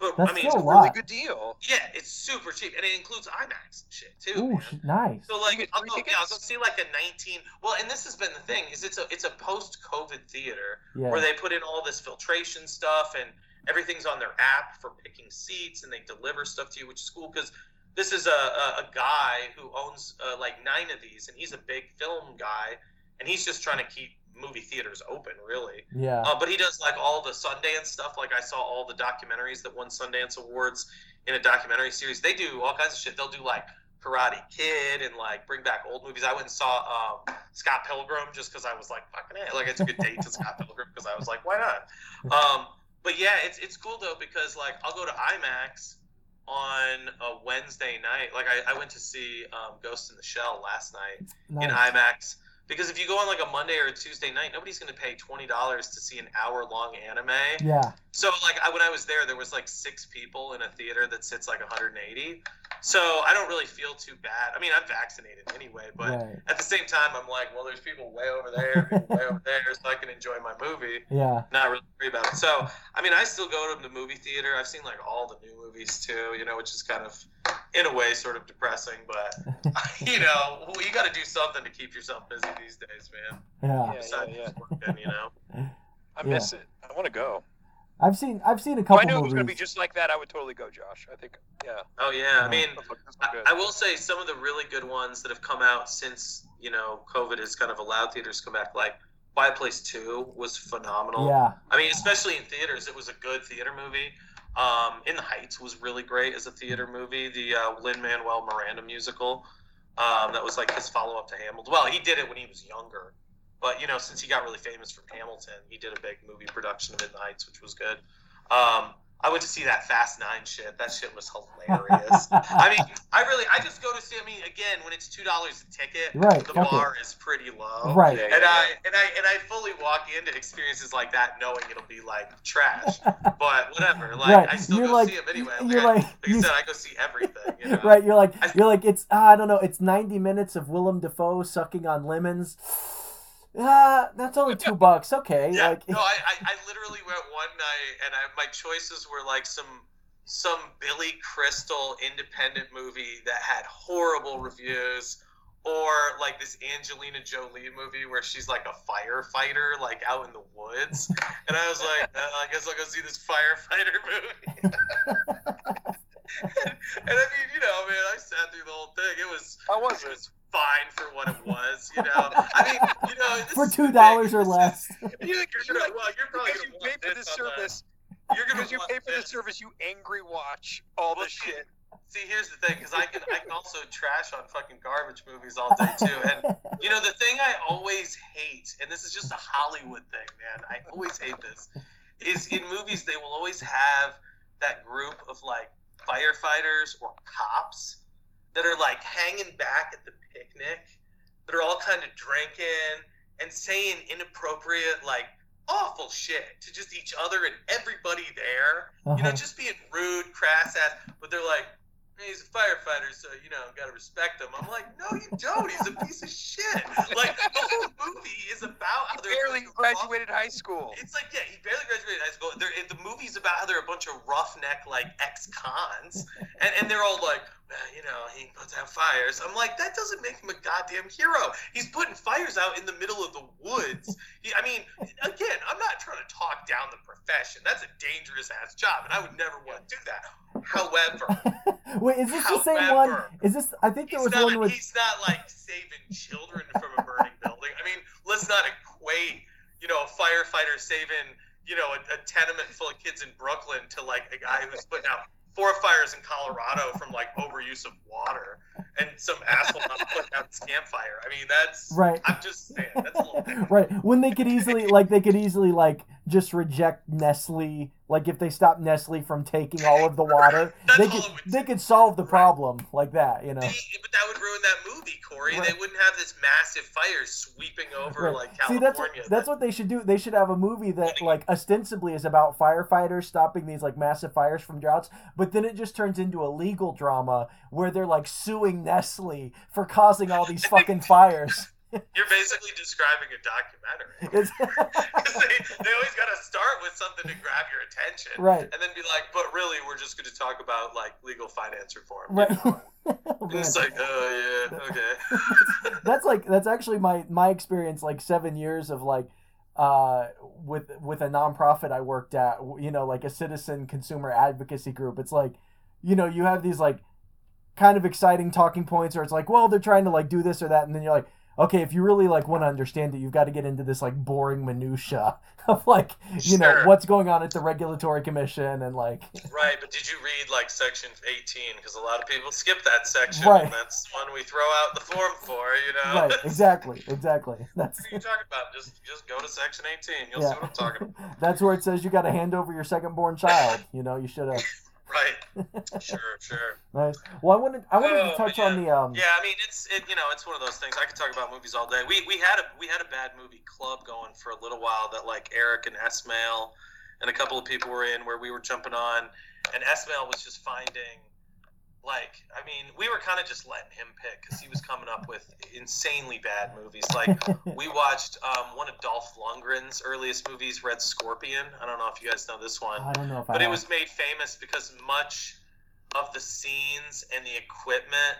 S2: But
S1: That's
S2: I mean,
S1: still
S2: it's-
S1: a
S3: Really good deal.
S2: yeah, it's super cheap, and it includes IMAX and shit too.
S1: Ooh,
S2: man.
S1: nice.
S2: So like, I'll go, yeah, I'll go see like a 19. Well, and this has been the thing is it's a it's a post COVID theater
S1: Yeah.
S2: where they put in all this filtration stuff and everything's on their app for picking seats and they deliver stuff to you, which is cool because this is a, a, a guy who owns uh, like nine of these and he's a big film guy and he's just trying to keep movie theaters open really.
S1: yeah.
S2: Uh, but he does like all the Sundance stuff. Like I saw all the documentaries that won Sundance awards in a documentary series. They do all kinds of shit. They'll do like Karate Kid and like bring back old movies. I went and saw um, Scott Pilgrim just because I was like fucking it. Like I took a date to Scott Pilgrim because I was like, why not? Um, but yeah, it's it's cool though because like I'll go to IMAX on a Wednesday night. Like I, I went to see um, Ghost in the Shell last night in. IMAX because if you go on like a Monday or a Tuesday night, nobody's going to pay twenty dollars to see an hour long anime.
S1: Yeah.
S2: So like I, when I was there, there was like six people in a theater that sits like 180. So I don't really feel too bad. I mean, I'm vaccinated anyway, but
S1: Right.
S2: at the same time, I'm like, well, there's people way over there, people way over there, so I can enjoy my movie,
S1: Yeah.
S2: not really worry about it. So I mean, I still go to the movie theater. I've seen like all the new movies too, you know, which is kind of in a way sort of depressing, but you know, you got to do something to keep yourself busy these days, man.
S1: Yeah.
S3: Yeah,
S2: Besides
S3: yeah, yeah.
S2: working, you know.
S3: I
S1: Yeah.
S3: miss it. I want to go.
S1: I've seen I've seen a
S3: If
S1: couple
S3: I knew it was going to be just like that, I would totally go, Josh. I think, yeah.
S2: Oh yeah, I mean,
S3: This look- this look
S2: I. I will say some of the really good ones that have come out since you know COVID has kind of allowed theaters to come back. Like Quiet Place Two was phenomenal.
S1: yeah.
S2: I mean, especially in theaters, it was a good theater movie. Um, in the Heights was really great as a theater movie. The uh, Lin Manuel Miranda musical. Um, that was like his follow up to Hamilton. Well, he did it when he was younger, but you know, since he got really famous from Hamilton, he did a big movie production of In the Heights, which was good. Um, I went to see that Fast Nine shit. That shit was hilarious. I mean, I really, I just go to see. I mean, again, when it's two dollars a ticket,
S1: Right,
S2: the
S1: fuck
S2: bar is pretty low.
S1: Right.
S3: Yeah,
S2: And I and I and I fully walk into experiences like that knowing it'll be like trash, but whatever. Like
S1: right.
S2: I still
S1: you're
S2: go
S1: like
S2: see them anyway.
S1: you're
S2: like,
S1: like,
S2: I, like
S1: you-
S2: said, I go see everything. You know?
S1: right. You're like
S2: I-
S1: you're like it's ah, I don't know. It's 90 minutes of Willem Dafoe sucking on lemons. Ah, that's only two bucks. Okay.
S2: Yeah.
S1: Like
S2: no, I, I I literally went one night and I, my choices were like some some Billy Crystal independent movie that had horrible reviews. Or like this Angelina Jolie movie where she's like a firefighter, like out in the woods, and I was like, uh, I guess I'll go see this firefighter movie. and I mean, you know, man, I sat through the whole thing. It was
S3: How was
S2: it
S3: it?
S2: was fine for what it was, you know. I mean, you know, this
S1: for two dollars or
S2: this is-
S1: less.
S3: You,
S2: You're
S3: you
S2: gonna,
S3: like,
S2: well, you're probably
S3: because you
S2: gonna
S3: pay
S2: want
S3: for
S2: this
S3: the
S2: on the-
S3: service.
S2: You're gonna
S3: Because you pay for the
S2: this.
S3: service, you angry watch all
S2: Well,
S3: this
S2: see,
S3: shit.
S2: See, here's the thing, because I can I can also trash on fucking garbage movies all day too. And you know, the thing I always hate, and this is just a Hollywood thing, man. I always hate this. Is in movies they will always have that group of like firefighters or cops that are like hanging back at the picnic, that are all kind of drinking and saying inappropriate like awful shit to just each other and everybody there. You know,
S1: Uh-huh.
S2: just being rude, crass ass, but they're like, "Hey, he's a firefighter, so you know, gotta respect him. I'm like, no, you don't. He's a piece of shit. Like the whole movie is about how
S3: He
S2: they're
S3: barely graduated high school.
S2: It's like yeah, he barely graduated high school. They're, the movie's about how they're a bunch of roughneck like ex-cons, and and they're all like, well, you know, he puts out fires. I'm like, that doesn't make him a goddamn hero. He's putting fires out in the middle of the woods. He, I mean, again, I'm not trying to talk down the profession. That's a dangerous ass job, and I would never want to do that. However,
S1: Wait, is this the same one? Is this? I think there was
S2: not,
S1: one with.
S2: he's not like saving children from a burning building. I mean, let's not equate, you know, a firefighter saving, you know, a, a tenement full of kids in Brooklyn to like a guy who's putting out four fires in Colorado from like overuse of water and some asshole not putting out his campfire. I mean, that's
S1: Right.
S2: I'm just saying that's a little different.
S1: right when they could easily like they could easily like just reject Nestle like if they stop Nestle from taking all of the water
S2: That's
S1: they could they could solve the
S2: Right.
S1: problem like that you know
S2: They- but that would ruin that movie, Corey.
S1: Right.
S2: They wouldn't have this massive fire sweeping over
S1: Right.
S2: like
S1: See
S2: California.
S1: that's what, that's what they should do they should have a movie that like ostensibly is about firefighters stopping these like massive fires from droughts but then it just turns into a legal drama where they're like suing Nestle for causing all these fucking fires
S2: You're basically describing a documentary. They, they always got to start with something to grab your attention.
S1: Right.
S2: And then be like, but really, we're just going to talk about like legal finance reform.
S1: right
S2: And it's like, oh, yeah, okay.
S1: that's like that's actually my my experience like seven years of like uh with with a nonprofit i worked at you know like a citizen consumer advocacy group it's like you know you have these like kind of exciting talking points or it's like well they're trying to like do this or that and then you're like okay if you really like want to understand it you've got to get into this like boring minutia of like you know what's going on at the regulatory commission and like
S2: right, but did you read like section 18? Because a lot of people skip that section.
S1: Right.
S2: And that's one we throw out the form for, you know?
S1: right exactly exactly that's
S2: What are you talking about? Just just go to section 18. You'll
S1: Yeah.
S2: see what I'm talking about.
S1: that's where it says you got to hand over your second born child you know you should have
S2: Right. Sure, sure.
S1: Nice. Well, I wanted I wanted to
S2: Oh,
S1: touch
S2: yeah.
S1: on the um.
S2: Yeah, I mean it's it you know it's one of those things. I could talk about movies all day. We we had a we had a bad movie club going for a little while that like Eric and Esmail and a couple of people were in where we were jumping on, and Esmail was just finding like I mean we were kind of just letting him pick because he was coming up with insanely bad movies. Like we watched um, one of Dolph Lundgren's earliest movies, Red Scorpion. I don't know if you guys know this one
S1: I don't know if I.
S2: but it
S1: have.
S2: was made famous because much of the scenes and the equipment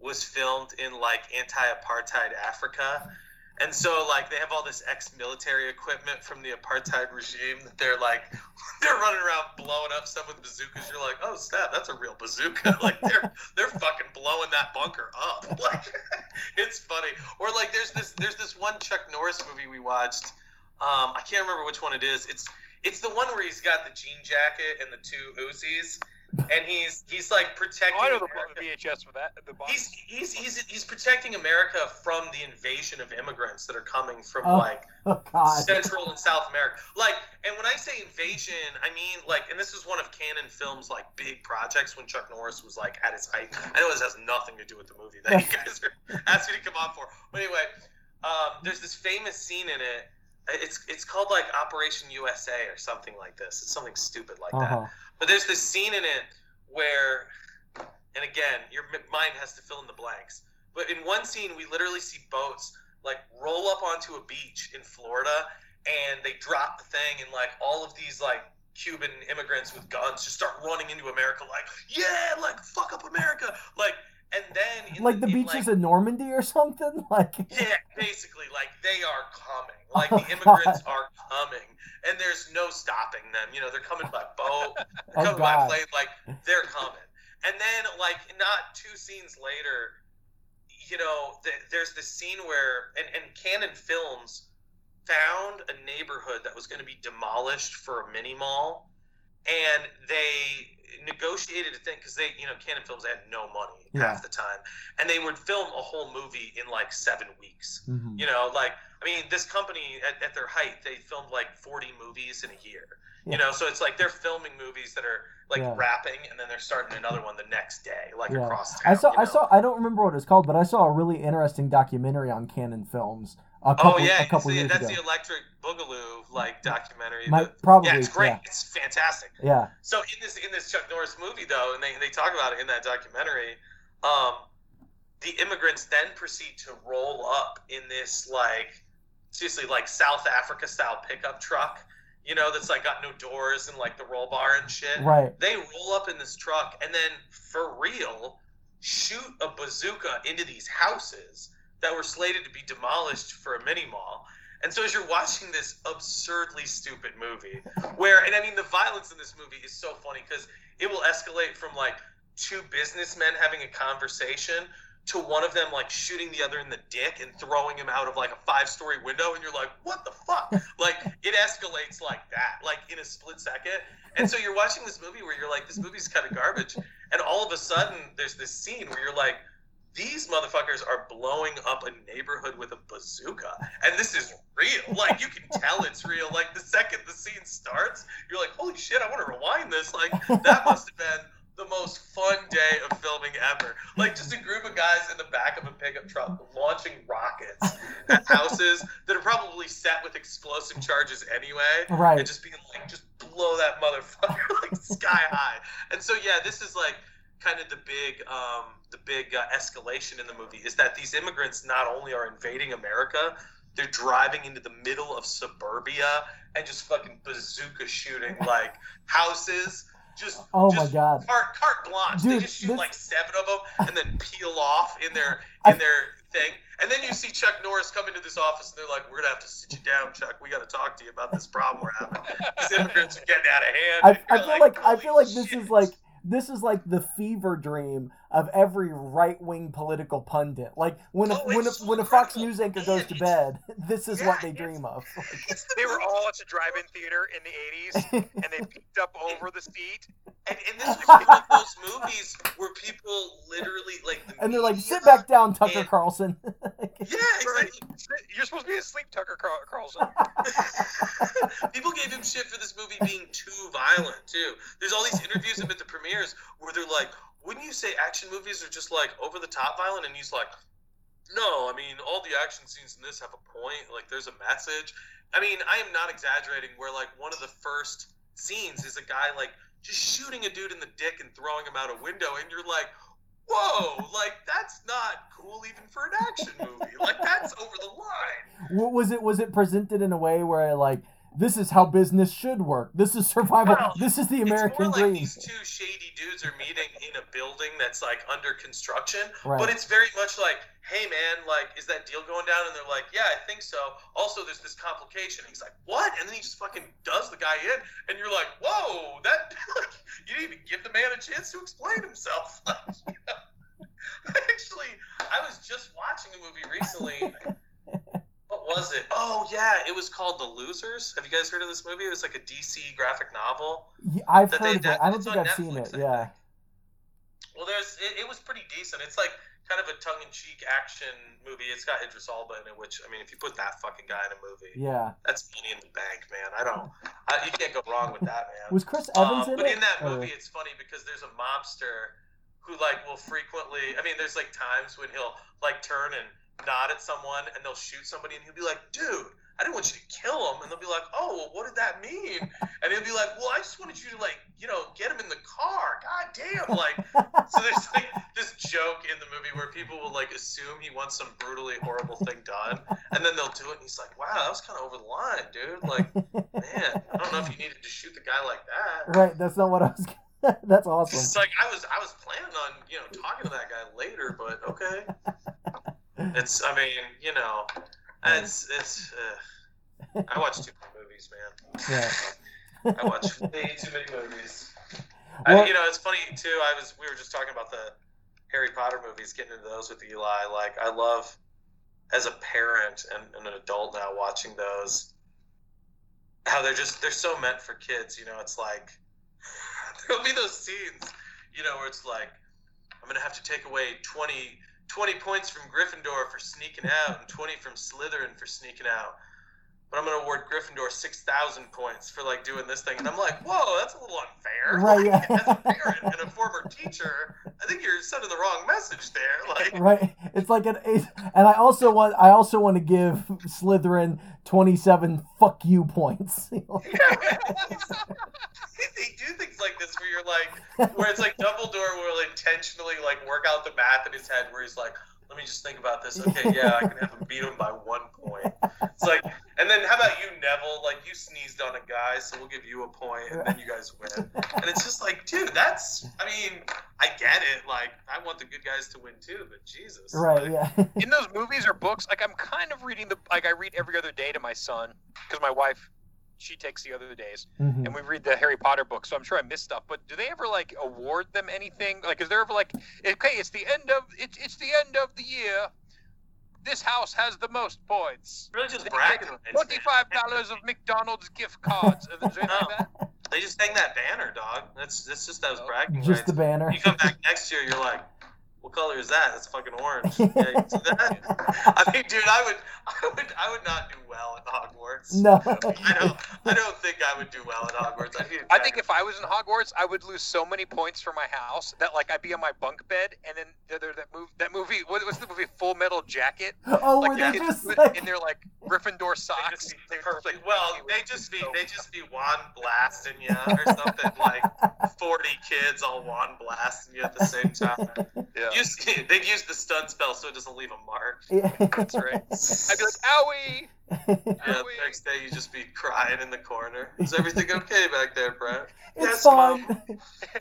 S2: was filmed in like anti-apartheid Africa. And so like they have all this ex-military equipment from the apartheid regime that they're like they're running around blowing up stuff with bazookas. You're like, oh snap, that's a real bazooka. like they're they're fucking blowing that bunker up. Like it's funny. Or like there's this there's this one Chuck Norris movie we watched. Um, I can't remember which one it is. It's it's the one where he's got the jean jacket and the two Uzis, and he's he's like protecting.
S3: Oh, I know the
S2: America.
S3: VHS for that. The box.
S2: He's, he's he's he's protecting America from the invasion of immigrants that are coming from
S1: Oh,
S2: like
S1: Oh
S2: Central and South America. Like, and when I say invasion, I mean like, and this is one of Cannon Films' like big projects when Chuck Norris was like at his height. I know this has nothing to do with the movie that you guys are asking me to come on for, but anyway, um, there's this famous scene in it. It's it's called like Operation USA or something like this. It's something stupid like that.
S1: Uh-huh.
S2: But there's this scene in it where, and again, your mind has to fill in the blanks. But in one scene, we literally see boats like roll up onto a beach in Florida, and they drop the thing, and like all of these like Cuban immigrants with guns just start running into America, like yeah, like fuck up America, like. And then in
S1: Like the
S2: in,
S1: beaches in Normandy or something. Like.
S2: yeah, basically, like they are coming. Oh like
S1: Oh,
S2: the immigrants
S1: God.
S2: are coming, and there's no stopping them. You know, they're coming by boat, they're
S1: Oh,
S2: coming by plane. Like they're coming. And then, like not two scenes later, you know, th- there's this scene where, and, and Cannon Films found a neighborhood that was going to be demolished for a mini mall, and they negotiated a thing because they, you know, Cannon Films had no money
S1: Yeah.
S2: half the time, and they would film a whole movie in like seven weeks.
S1: Mhm.
S2: You know, like I mean, this company at, at their height, they filmed like 40 movies in a year.
S1: Yeah.
S2: You know, so it's like they're filming movies that are like
S1: Yeah.
S2: wrapping, and then they're starting another one the next day, like across town.
S1: I saw.
S2: you
S1: I saw. I don't remember what it's called, but I saw a really interesting documentary on Cannon Films couple,
S2: oh yeah,
S1: a couple
S2: see,
S1: years
S2: that's
S1: ago.
S2: the Electric Boogaloo like documentary.
S1: My-
S2: The-
S1: probably,
S2: yeah, it's great.
S1: yeah.
S2: It's fantastic.
S1: Yeah,
S2: So in this in this Chuck Norris movie though, and they, they talk about it in that documentary, um, the immigrants then proceed to roll up in this like seriously like South Africa style pickup truck, you know, that's like got no doors and like the roll bar and shit.
S1: right.
S2: They roll up in this truck and then for real shoot a bazooka into these houses that were slated to be demolished for a mini mall. And so as you're watching this absurdly stupid movie, where and I mean the violence in this movie is so funny because it will escalate from like two businessmen having a conversation to one of them like shooting the other in the dick and throwing him out of like a five story window and you're like what the fuck? Like it escalates like that like in a split second. And so you're watching this movie where you're like this movie's kind of garbage. And all of a sudden there's this scene where you're like these motherfuckers are blowing up a neighborhood with a bazooka and this is real like you can tell it's real like the second the scene starts you're like holy shit i want to rewind this like that must have been the most fun day of filming ever. Like just a group of guys in the back of a pickup truck launching rockets at houses that are probably set with explosive charges anyway.
S1: Right.
S2: And just being like, just blow that motherfucker like sky high. And so yeah, this is like kind of the big um, the big uh, escalation in the movie is that these immigrants not only are invading America, they're driving into the middle of suburbia and just fucking bazooka shooting like houses. Just
S1: Oh my God.
S2: carte carte blanche. they
S1: Dude,
S2: just shoot
S1: this-
S2: like seven of them and then peel off in their in their thing. And then you see Chuck Norris come into this office and they're like, "We're gonna have to sit you down, Chuck. We got to talk to you about this problem we're having. These immigrants are getting out of hand."
S1: I, I feel like I feel like this
S2: shit."
S1: is like this is like the fever dream of every right wing political pundit. Like when a,
S2: Oh,
S1: when a, when a Fox. News anchor goes to bed, this is
S2: yeah,
S1: what they dream of.
S3: They were all at the drive-in theater in the 80s, and they peeked up over the seat.
S2: And, and this was one of those movies where people literally like the
S1: and they're like, "Sit back down, Tucker
S2: and-
S1: Carlson."
S2: Yeah, exactly.
S3: You're supposed to be asleep, Tucker Carl- Carlson.
S2: People gave him shit for this movie being too violent too. There's all these interviews him at the premieres where they're like, "Wouldn't you say action movies are just like over the top violent?" And he's like, "No, I mean all the action scenes in this have a point. Like there's a message. I mean, I am not exaggerating. Where like one of the first scenes is a guy like just shooting a dude in the dick and throwing him out a window, and you're like." Whoa, like that's not cool even for an action movie. Like that's over the line.
S1: What was it? Was it presented in a way where I like this is how business should work? This is survival.
S2: Well,
S1: this is the American it's
S2: more like
S1: dream.
S2: these two shady dudes are meeting in a building that's like under construction,
S1: Right.
S2: but it's very much like, hey man, like, is that deal going down? And they're like, yeah, I think so. Also, there's this complication. He's like, what? And then he just fucking does the guy in, and you're like, whoa, that like, you didn't even give the man a chance to explain himself. Like, you know? Actually, I was just watching a movie recently. What was it? Oh yeah, it was called The Losers. Have you guys heard of this movie? It was like a DC graphic novel.
S1: Yeah, I've heard of it. I don't think I've seen it. Yeah.
S2: Well, there's it, it was pretty decent. It's like kind of a tongue-in-cheek action movie. It's got Idris Elba in it, which I mean, if you put that fucking guy in a movie,
S1: Yeah.
S2: that's money in the bank, man. I don't, I, you can't go wrong with that, man.
S1: Was Chris Evans
S2: Um,
S1: in
S2: but
S1: it?
S2: in that
S1: Or-
S2: movie, it's funny because there's a mobster who like will frequently. I mean, there's like times when he'll like turn and nod at someone, and they'll shoot somebody, and he'll be like, "Dude, I didn't want you to kill him," and they'll be like, "Oh, well, what did that mean?" And he'll be like, "Well, I just wanted you to like, you know, get him in the car. God damn!" Like, so there's like this joke in the movie where people will like assume he wants some brutally horrible thing done, and then they'll do it, and he's like, "Wow, that was kind of over the line, dude. Like, man, I don't know if you needed to shoot the guy like that."
S1: right. That's not what I was. That's awesome.
S2: It's like I was I was planning on you know talking to that guy later, but okay. It's I mean you know, it's it's. Uh, I watch too many movies, man.
S1: Yeah.
S2: I watch way too many movies.
S1: Well-
S2: I, you know, it's funny too. I was we were just talking about the Harry Potter movies, getting into those with Eli. Like I love as a parent and, and an adult now watching those. How they're just they're so meant for kids. You know, it's like there'll be those scenes, you know, where it's like I'm gonna have to take away 20, 20 points from Gryffindor for sneaking out and twenty from Slytherin for sneaking out but I'm gonna award Gryffindor six thousand points for like doing this thing, and I'm like, whoa, that's a little unfair.
S1: Right,
S2: Like,
S1: yeah.
S2: As a parent and a former teacher, I think you're sending the wrong message there. Like,
S1: right it's like an ace and i also want i also want to give slytherin 27 fuck you points
S2: they do things like this where you're like, where it's like Dumbledore will intentionally like work out the math in his head, where he's like, let me just think about this. Okay, yeah, I can have him beat him by one point. It's like, and then how about you, Neville? Like you sneezed on a guy, so we'll give you a point, and then you guys win. And it's just like, dude, that's. I mean, I get it. Like, I want the good guys to win too, but Jesus.
S1: right
S2: Like,
S1: yeah
S3: in those movies or books, like I'm kind of reading the like I read every other day to my son because my wife she takes the other days
S1: Mhm.
S3: and we read the Harry Potter books, so I'm sure I missed stuff. But do they ever like award them anything? Like, is there ever like, okay, it's the end of it's it's the end of the year. This house has the most points.
S2: really just bragging
S3: get. Twenty-five dollars of McDonald's gift cards. Is there
S2: No.
S3: like that?
S2: They just hang that banner, dog. That's that's just those
S3: Oh.
S2: bragging
S1: just
S2: rights.
S1: the banner
S2: You come back next year, you're like, what color is that? That's fucking orange. Yeah, you see that? I mean, dude, I would, I would, I would not do well at Hogwarts.
S1: no
S2: I don't, I don't think I would do well at Hogwarts. I,
S3: I think if I was in Hogwarts, I would lose so many points for my house that like I'd be on my bunk bed, and then there, there that move that movie. What was the movie? Full Metal Jacket.
S1: oh
S3: Like
S1: were they just
S3: put
S1: like
S3: in their like Gryffindor
S2: They
S3: socks.
S2: just be
S3: They were
S2: perfect.
S3: like,
S2: Well, they just be,
S3: so-
S2: they just be wand blasting you or something like forty kids all wand blasting you at the same time.
S3: Yeah,
S2: Use, they'd use the stun spell so it doesn't leave a mark. Yeah.
S3: that's right. I'd be like, "Owie!"
S2: Yeah,
S3: Owie.
S2: the next day you just be crying in the corner. Is everything okay back there, Brett?
S1: it's
S2: Yes,
S1: fine
S2: Mom.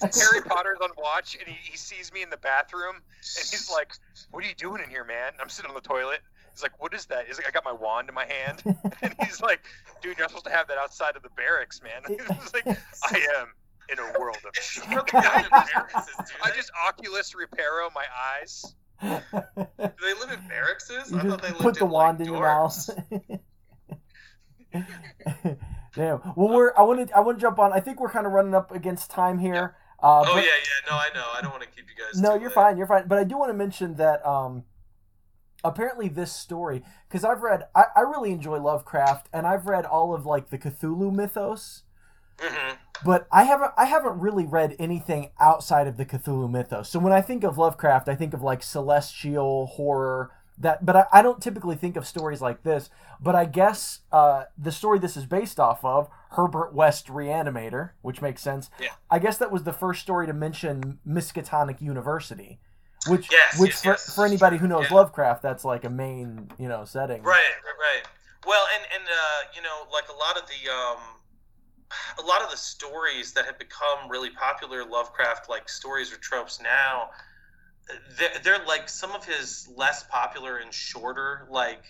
S3: Harry Potter's on watch, and he, he sees me in the bathroom, and he's like, "What are you doing in here, man?" I'm sitting on the toilet. He's like, "What is that?" He's like, "I got my wand in my hand," and he's like, "Dude, you're not supposed to have that outside of the barracks, man." He's like, "I am in a world of."
S2: I I live in barracks, do
S3: I
S2: they?
S3: just Oculus Reparo my eyes.
S2: Do they live in barracks?
S1: you
S2: I thought they lived
S1: put the
S2: in,
S1: wand
S2: like,
S1: in your mouth Damn. Well, we're. I want to. I want to jump on. I think we're kind of running up against time here. Uh,
S2: Oh
S1: but-
S2: yeah, yeah. No, I know. I don't want to keep you guys.
S1: No,
S2: too
S1: you're
S2: late.
S1: fine. You're fine. But I do want to mention that um, apparently this story, because I've read, I, I really enjoy Lovecraft, and I've read all of like the Cthulhu mythos,
S2: Mhm.
S1: but I haven't, I haven't really read anything outside of the Cthulhu mythos. So when I think of Lovecraft, I think of like celestial horror. That, but I, I don't typically think of stories like this. But I guess uh, the story this is based off of, Herbert West Reanimator, which makes sense.
S2: Yeah.
S1: I guess that was the first story to mention Miskatonic University, which
S2: Yes,
S1: which
S2: yes,
S1: for,
S2: yes.
S1: for anybody who knows
S2: Yeah.
S1: Lovecraft, that's like a main you know setting.
S2: Right, right, right. Well, and and uh, you know, like a lot of the um, a lot of the stories that have become really popular Lovecraft like stories or tropes now, they're, they're like some of his less popular and shorter like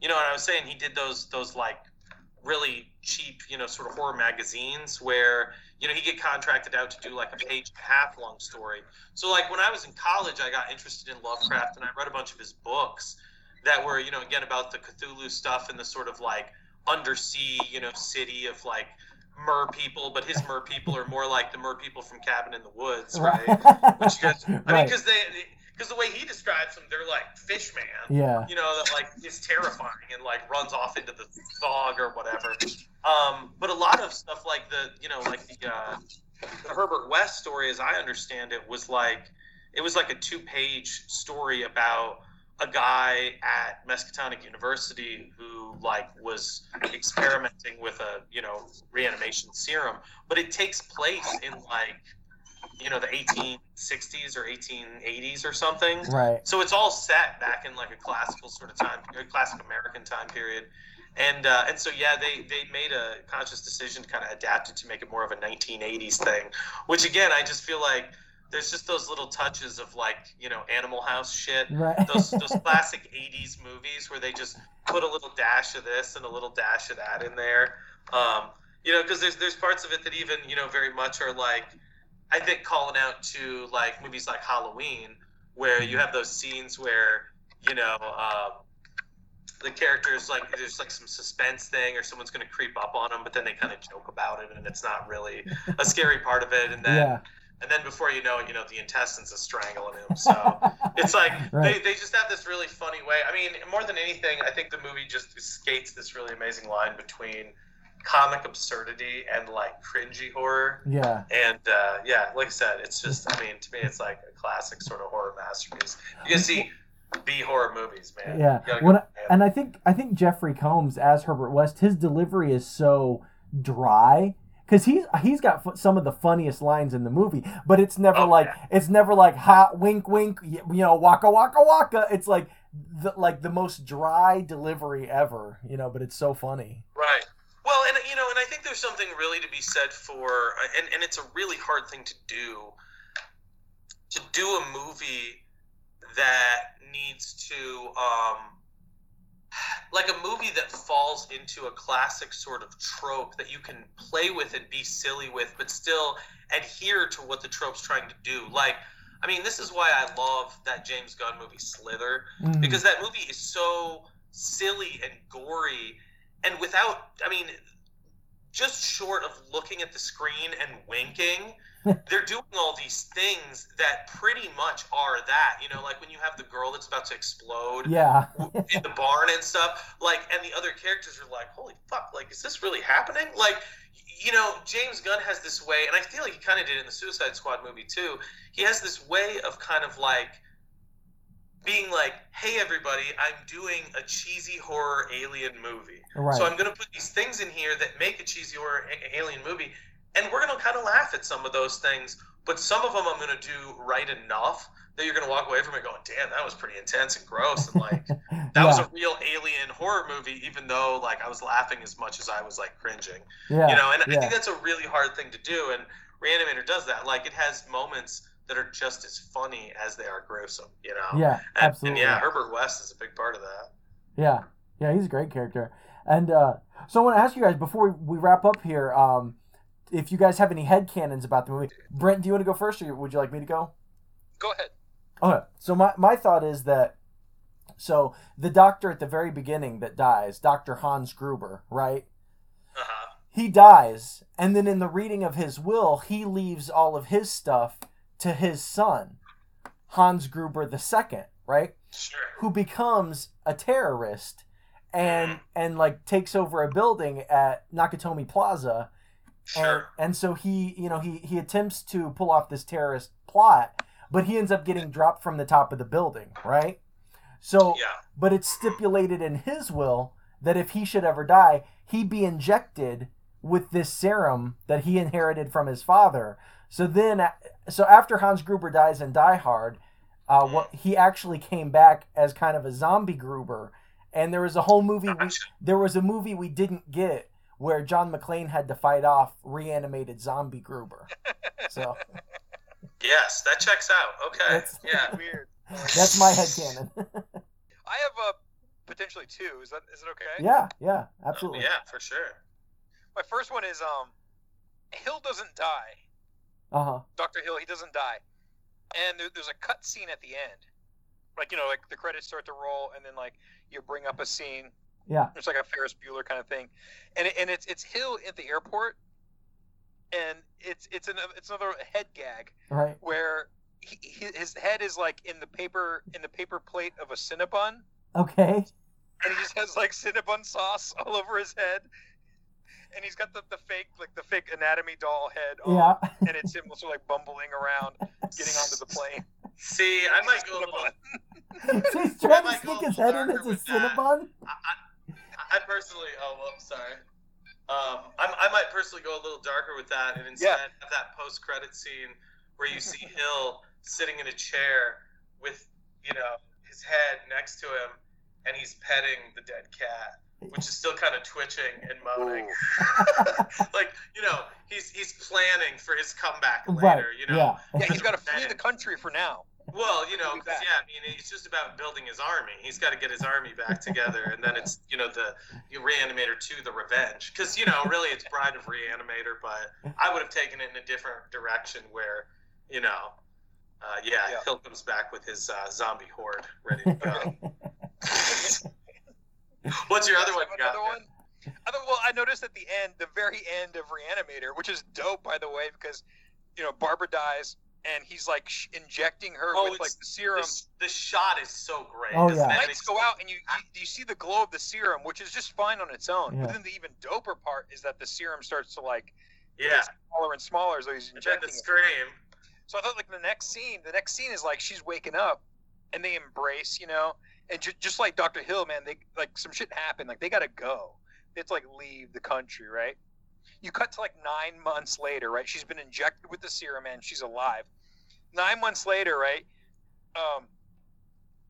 S2: you know. And I was saying he did those those like really cheap you know sort of horror magazines where you know he get contracted out to do like a page and a half long story. So like when I was in college, I got interested in Lovecraft and I read a bunch of his books that were you know again about the Cthulhu stuff and the sort of like undersea you know city of like mer people, but his mer people are more like the mer people from Cabin in the Woods, right? Which you guys, I mean,
S1: right.
S2: because they because the way he describes them, they're like fish man
S1: Yeah.
S2: you know, that like is terrifying and like runs off into the fog or whatever. Um, but a lot of stuff like the, you know, like the, uh, the Herbert West story, as I understand it, was like it was like a two-page story about a guy at Miskatonic University who like was experimenting with a you know reanimation serum, but it takes place in like you know the 1860s or 1880s or something.
S1: Right.
S2: So it's all set back in like a classical sort of time, a classic American time period, and uh, and so yeah, they they made a conscious decision to kind of adapt it to make it more of a 1980s thing, which again I just feel like there's just those little touches of like you know Animal House shit,
S1: Right.
S2: those those classic 80s movies where they just put a little dash of this and a little dash of that in there. Um, you know, because there's there's parts of it that even you know very much are like I think calling out to like movies like Halloween, where you have those scenes where you know um, the characters like there's like some suspense thing or someone's going to creep up on them, but then they kind of joke about it and it's not really a scary part of it, and then
S1: yeah.
S2: And then before you know it, you know the intestines are strangling him. So it's like
S1: Right.
S2: they, they just have this really funny way. I mean, more than anything, I think the movie just skates this really amazing line between comic absurdity and like cringy horror.
S1: Yeah.
S2: And uh, yeah, like I said, it's just I mean to me it's like a classic sort of horror masterpiece. You can see B horror movies, man.
S1: Yeah.
S2: Go ham.
S1: and I think I think Jeffrey Combs as Herbert West, his delivery is so dry because he's he's got fu- some of the funniest lines in the movie, but it's never
S2: Oh,
S1: like
S2: yeah.
S1: it's never like hot wink wink you know waka waka waka. It's like the like the most dry delivery ever, you know. But it's so funny.
S2: Right. Well, and you know, and I think there's something really to be said for, and and it's a really hard thing to do, to do a movie that needs to, um, like a movie that falls into a classic sort of trope that you can play with and be silly with, but still adhere to what the trope's trying to do. Like, I mean, this is why I love that James Gunn movie Slither
S1: Mm.
S2: because that movie is so silly and gory and without i mean just short of looking at the screen and winking they're doing all these things that pretty much are that you know like when you have the girl that's about to explode
S1: yeah,
S2: in the barn and stuff like and the other characters are like holy fuck like is this really happening? Like you know james gunn has this way and i feel like he kind of did it in the suicide squad movie too he has this way of kind of like being like hey everybody i'm doing a cheesy horror alien movie.
S1: Right.
S2: so i'm going to put these things in here that make a cheesy horror a- alien movie and we're going to kind of laugh at some of those things but some of them i'm going to do right enough that you're going to walk away from it going damn that was pretty intense and gross and like that was a real alien horror movie, even though like I was laughing as much as I was like cringing.
S1: yeah,
S2: You know, and I think that's a really hard thing to do. And Reanimator does that. Like it has moments that are just as funny as they are gruesome. You know.
S1: yeah,
S2: And,
S1: absolutely.
S2: and yeah, Herbert West is a big part of that.
S1: Yeah, yeah, he's a great character. And uh, so I want to ask you guys before we wrap up here, um, if you guys have any headcanons about the movie. Brent, do you want to go first, or would you like me to go?
S3: Go ahead.
S1: Okay. So my my thought is that so the doctor at the very beginning that dies, Doctor Hans Gruber, right?
S2: Uh huh.
S1: He dies, and then in the reading of his will, he leaves all of his stuff to his son, Hans Gruber the second, right?
S2: Sure.
S1: who becomes a terrorist and and like takes over a building at Nakatomi Plaza
S2: Sure.
S1: and so he you know he he attempts to pull off this terrorist plot but he ends up getting dropped from the top of the building right so
S2: Yeah.
S1: but it's stipulated in his will that if he should ever die he be injected with this serum that he inherited from his father so then so after Hans Gruber dies in Die Hard uh, what he actually came back as kind of a zombie Gruber, and there was a whole movie. We, there was a movie we didn't get where John McClane had to fight off reanimated zombie Gruber. So
S2: Yes, that checks out. Okay.
S1: That's-
S2: Yeah.
S3: Weird.
S1: that's my headcanon.
S3: I have uh, potentially two. Is that is it okay?
S1: yeah, yeah, absolutely.
S2: Yeah, for sure.
S3: My first one is um, Hill doesn't die.
S1: Uh huh.
S3: Doctor Hill, he doesn't die, and there, there's a cut scene at the end, like you know, like the credits start to roll, and then like you bring up a scene.
S1: Yeah.
S3: It's like a Ferris Bueller kind of thing, and it, and it's it's Hill at the airport, and it's it's another it's another head gag
S1: Right.
S3: where he, he, his head is like in the paper in the paper plate of a Cinnabon,
S1: Okay.
S3: and he just has like Cinnabon sauce all over his head. And he's got the, the fake like the fake anatomy doll head on,
S1: Yeah.
S3: and it's him also like bumbling around, getting onto the plane.
S2: See, I might go a little.
S3: Cinnabon.
S1: so he's trying to
S2: might go
S1: stick
S2: a
S1: his head in as a. Cinnabon.
S2: I, I, I personally, oh, well, sorry. Um, I, I might personally go a little darker with that and instead
S3: Yeah.
S2: have that post credit scene where you see Hill sitting in a chair with, you know, his head next to him and he's petting the dead cat, which is still kind of twitching and moaning. like, you know, he's he's planning for his comeback later,
S1: Right.
S2: you know.
S1: Yeah.
S3: Yeah, he's got to flee the country for now.
S2: Well, you know,
S3: He'll be
S2: 'cause,
S3: back.
S2: yeah, I mean, it's just about building his army. He's got to get his army back together, and then it's, you know, the you Reanimator 2, The Revenge. Because, you know, really it's Bride of Reanimator, but I would have taken it in a different direction where, you know, uh, yeah,
S3: Yeah.
S2: Hill comes back with his uh, zombie horde ready to go. What's your other one? you
S3: Another one. Other, well, I noticed at the end, the very end of Reanimator, which is dope, by the way, because you know Barbara dies, and he's like sh- injecting her
S2: Oh,
S3: with like the serum.
S2: The, the shot is so great.
S1: Oh,
S2: isn't
S1: yeah.
S2: it?
S3: Lights
S2: it's-
S3: go out and you, you you see the glow of the serum, which is just fine on its own.
S1: Yeah.
S3: But then the even doper part is that the serum starts to like
S2: Yeah.
S3: smaller and smaller as though he's
S2: And then
S3: injecting
S2: the
S3: it.
S2: scream.
S3: So I thought like the next scene, the next scene is like she's waking up, and they embrace, you know, and ju- just like Doctor Hill, man, they like some shit happened. Like they gotta go. They have to like leave the country, right? You cut to like nine months later, right? She's been injected with the serum, and she's alive. Nine months later, right? Um,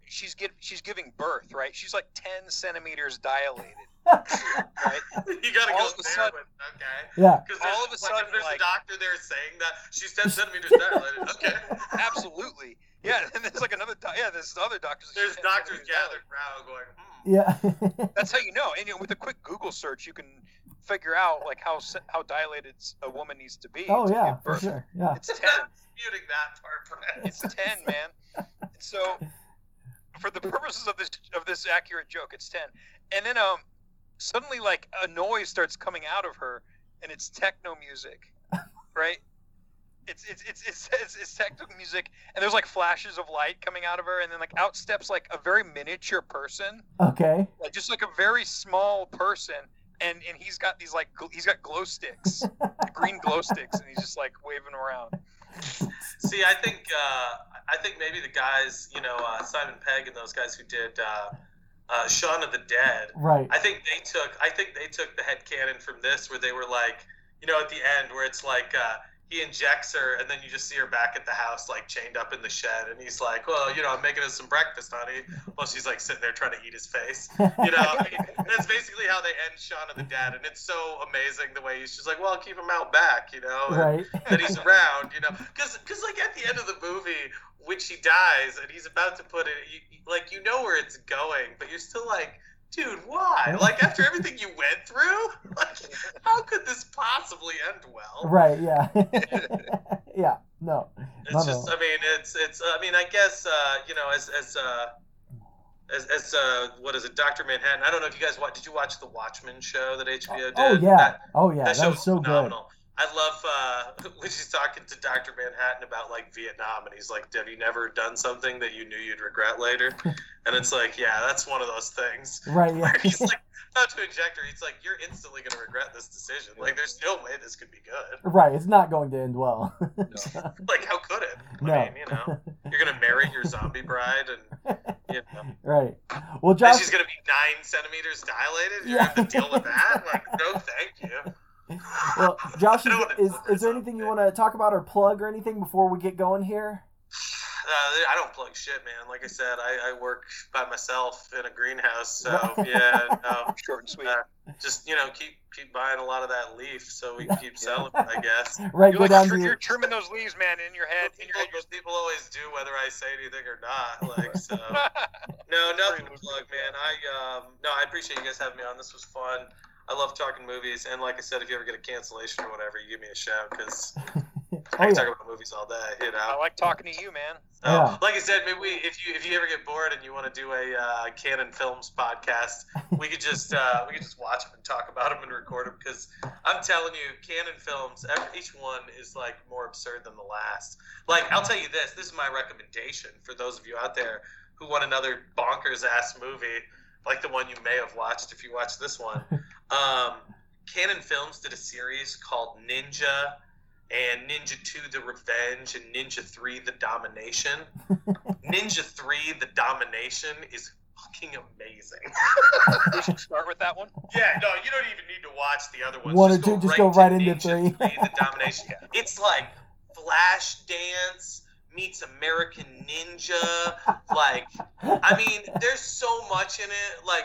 S3: she's get she's giving birth, right? She's like ten centimeters dilated, right?
S2: You gotta
S3: All
S2: go
S3: of a
S2: there
S3: sudden-
S2: with okay.
S1: yeah.
S2: Because
S3: All of a sudden,
S2: if there's
S3: like-
S2: a doctor there saying that she's ten centimeters dilated. Okay.
S3: Absolutely, yeah. And there's like another, do- yeah. There's other doctors.
S2: There's doctors gathered around going, hmm.
S1: Yeah.
S3: That's how you know. And you know, with a quick Google search, you can figure out like how how dilated a woman needs to be.
S1: oh
S3: to
S1: yeah, for sure. Yeah.
S3: It's ten.
S2: I'm that part,
S3: It's ten, man. And so, for the purposes of this of this accurate joke, it's ten. And then um, suddenly like a noise starts coming out of her, and it's techno music, right? It's it's it's it's it's, it's techno music, and there's like flashes of light coming out of her, and then like out steps like a very miniature person
S1: Okay.
S3: like just like a very small person and and he's got these like gl- he's got glow sticks green glow sticks and he's just like waving around
S2: See, I think uh, I think maybe the guys, you know, uh, Simon Pegg and those guys who did uh, uh, Shaun of the Dead.
S1: Right.
S2: I think they took I think they took the head canon from this where they were like, you know, at the end where it's like uh, he injects her and then you just see her back at the house like chained up in the shed and he's like, well, you know, I'm making us some breakfast, honey. Well, she's like sitting there trying to eat his face. You know, I mean, that's basically how they end Shaun of the Dead, and it's so amazing the way he's just like, well, I'll keep him out back, you know. and-
S1: right.
S2: that he's around, you know, because because like at the end of the movie, when she dies and he's about to put it, you- like you know where it's going, but you're still like, dude, why? Like after everything you went through, like how could this possibly end well?
S1: Right. Yeah. yeah. No.
S2: It's just,
S1: no.
S2: I mean, it's it's, I mean, I guess uh, you know, as as uh. As, as uh, what is it, Doctor Manhattan? I don't know if you guys watch. Did you watch the Watchmen show that HBO did?
S1: Oh yeah.
S2: That-
S1: oh yeah.
S2: that
S1: That
S2: show
S1: was so good.
S2: Phenomenal. I love uh, when she's talking to Dr. Manhattan about like Vietnam, and he's like, "Have you never done something that you knew you'd regret later?" and it's like, yeah, that's one of those things.
S1: Right. Yeah.
S2: Where he's like, about to inject her, he's like, "You're instantly gonna regret this decision. Like, there's no way this could be good.
S1: Right. It's not going to end well.
S2: Like, how could it? I
S1: No.
S2: mean, you know, you're gonna marry your zombie bride, and you know,
S1: right. Well,
S2: then
S1: Josh.
S2: she's gonna be nine centimeters dilated. You
S1: Yeah.
S2: have to deal with that. Like, no, thank you."
S1: Well, Josh, is, is, is there anything you want to talk about or plug or anything before we get going here?
S2: Uh, I don't plug shit, man. Like I said, I, I work by myself in a greenhouse, so yeah, no,
S3: short and sweet
S2: uh, just you know, keep keep buying a lot of that leaf so we can keep selling it. I guess.
S1: Right.
S3: you're,
S1: Go
S3: like,
S1: down
S3: tr-
S1: to
S3: you're
S1: your.
S3: trimming those leaves man in your head in your head you're
S2: people always do whether I say anything or not. Like so, no, nothing to plug, man. I um, no, I appreciate you guys having me on. This was fun. I love talking movies, and like I said, if you ever get a cancellation or whatever, you give me a shout because
S1: Oh
S2: I can
S1: yeah.
S2: talk about movies all day. You know.
S3: i like talking to you man
S2: So,
S1: Yeah.
S2: like I said, maybe we, if you if you ever get bored and you want to do a uh, Cannon Films podcast, we could just uh, we could just watch them and talk about them and record them because I'm telling you, Cannon Films, every, each one is like more absurd than the last. Like I'll tell you this, this is my recommendation for those of you out there who want another bonkers ass movie like the one you may have watched if you watch this one. Um, Cannon Films did a series called Ninja and Ninja 2 The Revenge and Ninja 3 The Domination. Ninja 3 The Domination is fucking amazing.
S3: we should start with that one
S2: yeah, no, you don't even need to watch the other ones.
S1: One or
S2: just
S1: two,
S2: go
S1: just
S2: right
S1: go
S2: to
S1: right into
S2: Ninja
S1: three.
S2: 3 The Domination. It's like Flash Dance meets American Ninja. Like, I mean, there's so much in it. Like,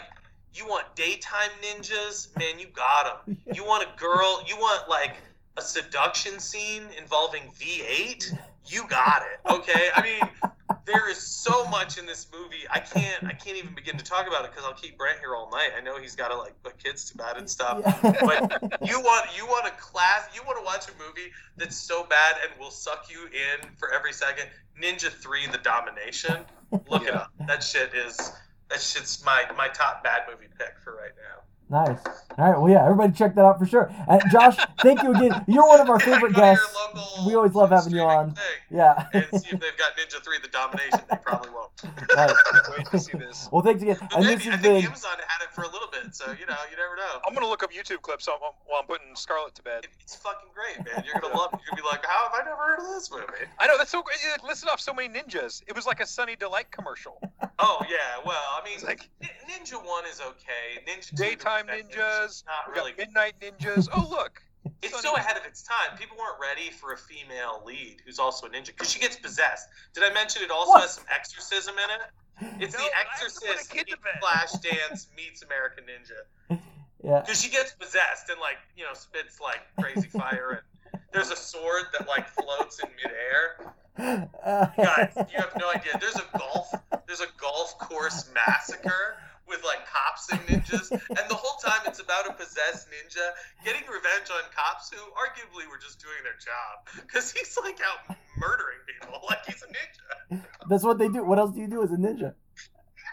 S2: you want daytime ninjas, man, you got them. You want a girl, you want like a seduction scene involving V8, you got it. Okay, I mean, there is so much in this movie. I can't, I can't even begin to talk about it because I'll keep Brent here all night. I know he's got to like put kids to bed and stuff. But you want, you want a class, you want to watch a movie that's so bad and will suck you in for every second. Ninja Three: The Domination. Look it up. That shit is. That just my my top bad movie pick for right now.
S1: Nice. All right. Well, yeah. Everybody check that out for sure. And Josh, thank you again. You're one of our favorite
S2: Go
S1: guests. We always love having you on.
S2: thing
S1: Yeah.
S2: And see if they've got Ninja 3 The Domination. They probably won't.
S1: Nice.
S3: Wait to see this.
S1: Well, thanks again.
S2: But
S1: And
S2: maybe,
S1: this
S2: I
S1: has
S2: think
S1: been.
S2: Amazon had it for a little bit, so you know, you never know.
S3: I'm gonna look up YouTube clips while I'm- while I'm putting Scarlet to bed.
S2: It's fucking great, man. You're gonna love it. You're gonna be like, how have I never heard of this movie?
S3: I know that's so great. It listed off so many ninjas. It was like a Sunny Delight commercial.
S2: Oh yeah, well, I mean,
S3: like
S2: Ninja One is okay. Ninja
S3: daytime
S2: Defenders,
S3: ninjas.
S2: not really.
S3: got midnight ninjas. Oh look,
S2: It's so ahead of its time. People weren't ready for a female lead who's also a ninja because she gets possessed. Did I mention it also
S1: What?
S2: has some exorcism in it? It's
S3: No,
S2: the
S3: I have to put a
S2: Exorcist
S3: kid to
S2: meets
S3: bed.
S2: Flashdance meets American Ninja.
S1: Yeah.
S2: Because she gets possessed and like you know spits like crazy fire and there's a sword that like floats in midair. Guys, you have no idea. There's a golf there's a golf course massacre with like cops and ninjas, and the whole time it's about a possessed ninja getting revenge on cops who arguably were just doing their job because he's like out murdering people like he's a ninja.
S1: That's what they do. What else do you do as a ninja?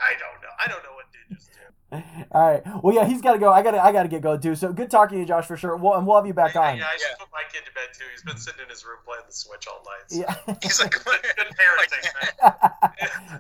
S2: I don't know. I don't know what ninjas do.
S1: All right. Well, yeah, he's got to go. I got to. I got to get going too. So good talking to you, Josh, for sure. We'll, and we'll have you back
S2: Yeah,
S1: on.
S2: Yeah, I should
S3: Yeah.
S2: put my kid to bed too. He's been sitting in his room playing the Switch all night. So.
S1: Yeah.
S3: he's like,
S2: Good, oh good parenting, man.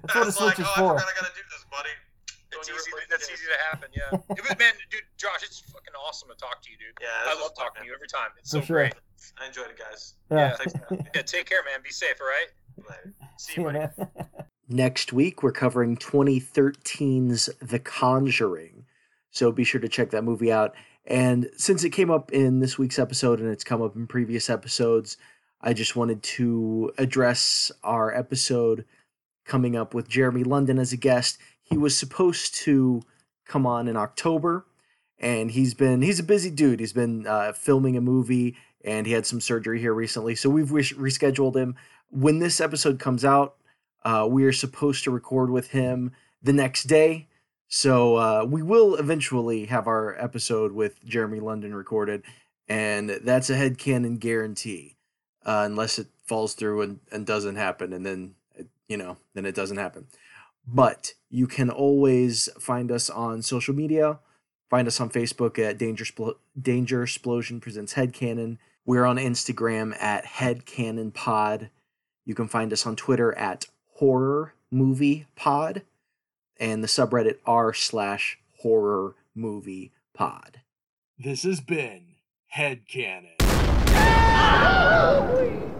S1: That's what a
S2: It's
S1: Switch
S2: like,
S1: is
S2: oh,
S1: for.
S2: I forgot I gotta do this, buddy.
S3: It's
S2: Don't you
S3: easy.
S2: replace
S3: That's easy to happen. Yeah. It was, man, dude, Josh, it's fucking awesome to talk to you, dude.
S2: Yeah,
S3: I love
S2: was fun,
S3: talking to you every time. It's
S1: For
S3: so
S1: sure.
S3: great.
S2: I enjoyed it, guys.
S1: Yeah.
S2: Thanks for having me.
S3: Yeah, take care, man. Be safe, all right?
S2: Later. See
S1: See
S2: you,
S1: you,
S2: buddy.
S1: man. Next week, we're covering 2013's The Conjuring. So be sure to check that movie out. And since it came up in this week's episode and it's come up in previous episodes, I just wanted to address our episode coming up with Jeremy London as a guest. He was supposed to come on in October, and he's been he's a busy dude. He's been uh, filming a movie, and he had some surgery here recently. So we've res- rescheduled him. When this episode comes out, uh, we are supposed to record with him the next day. So uh, we will eventually have our episode with Jeremy London recorded, and that's a headcanon guarantee, uh, unless it falls through and, and doesn't happen, and then you know then it doesn't happen. But you can always find us on social media. Find us on Facebook at Danger Spl- Danger Explosion Presents Headcanon. We're on Instagram at Headcanon Pod. You can find us on Twitter at Horror Movie Pod and the subreddit r slash horror movie pod.
S4: This has been Headcanon.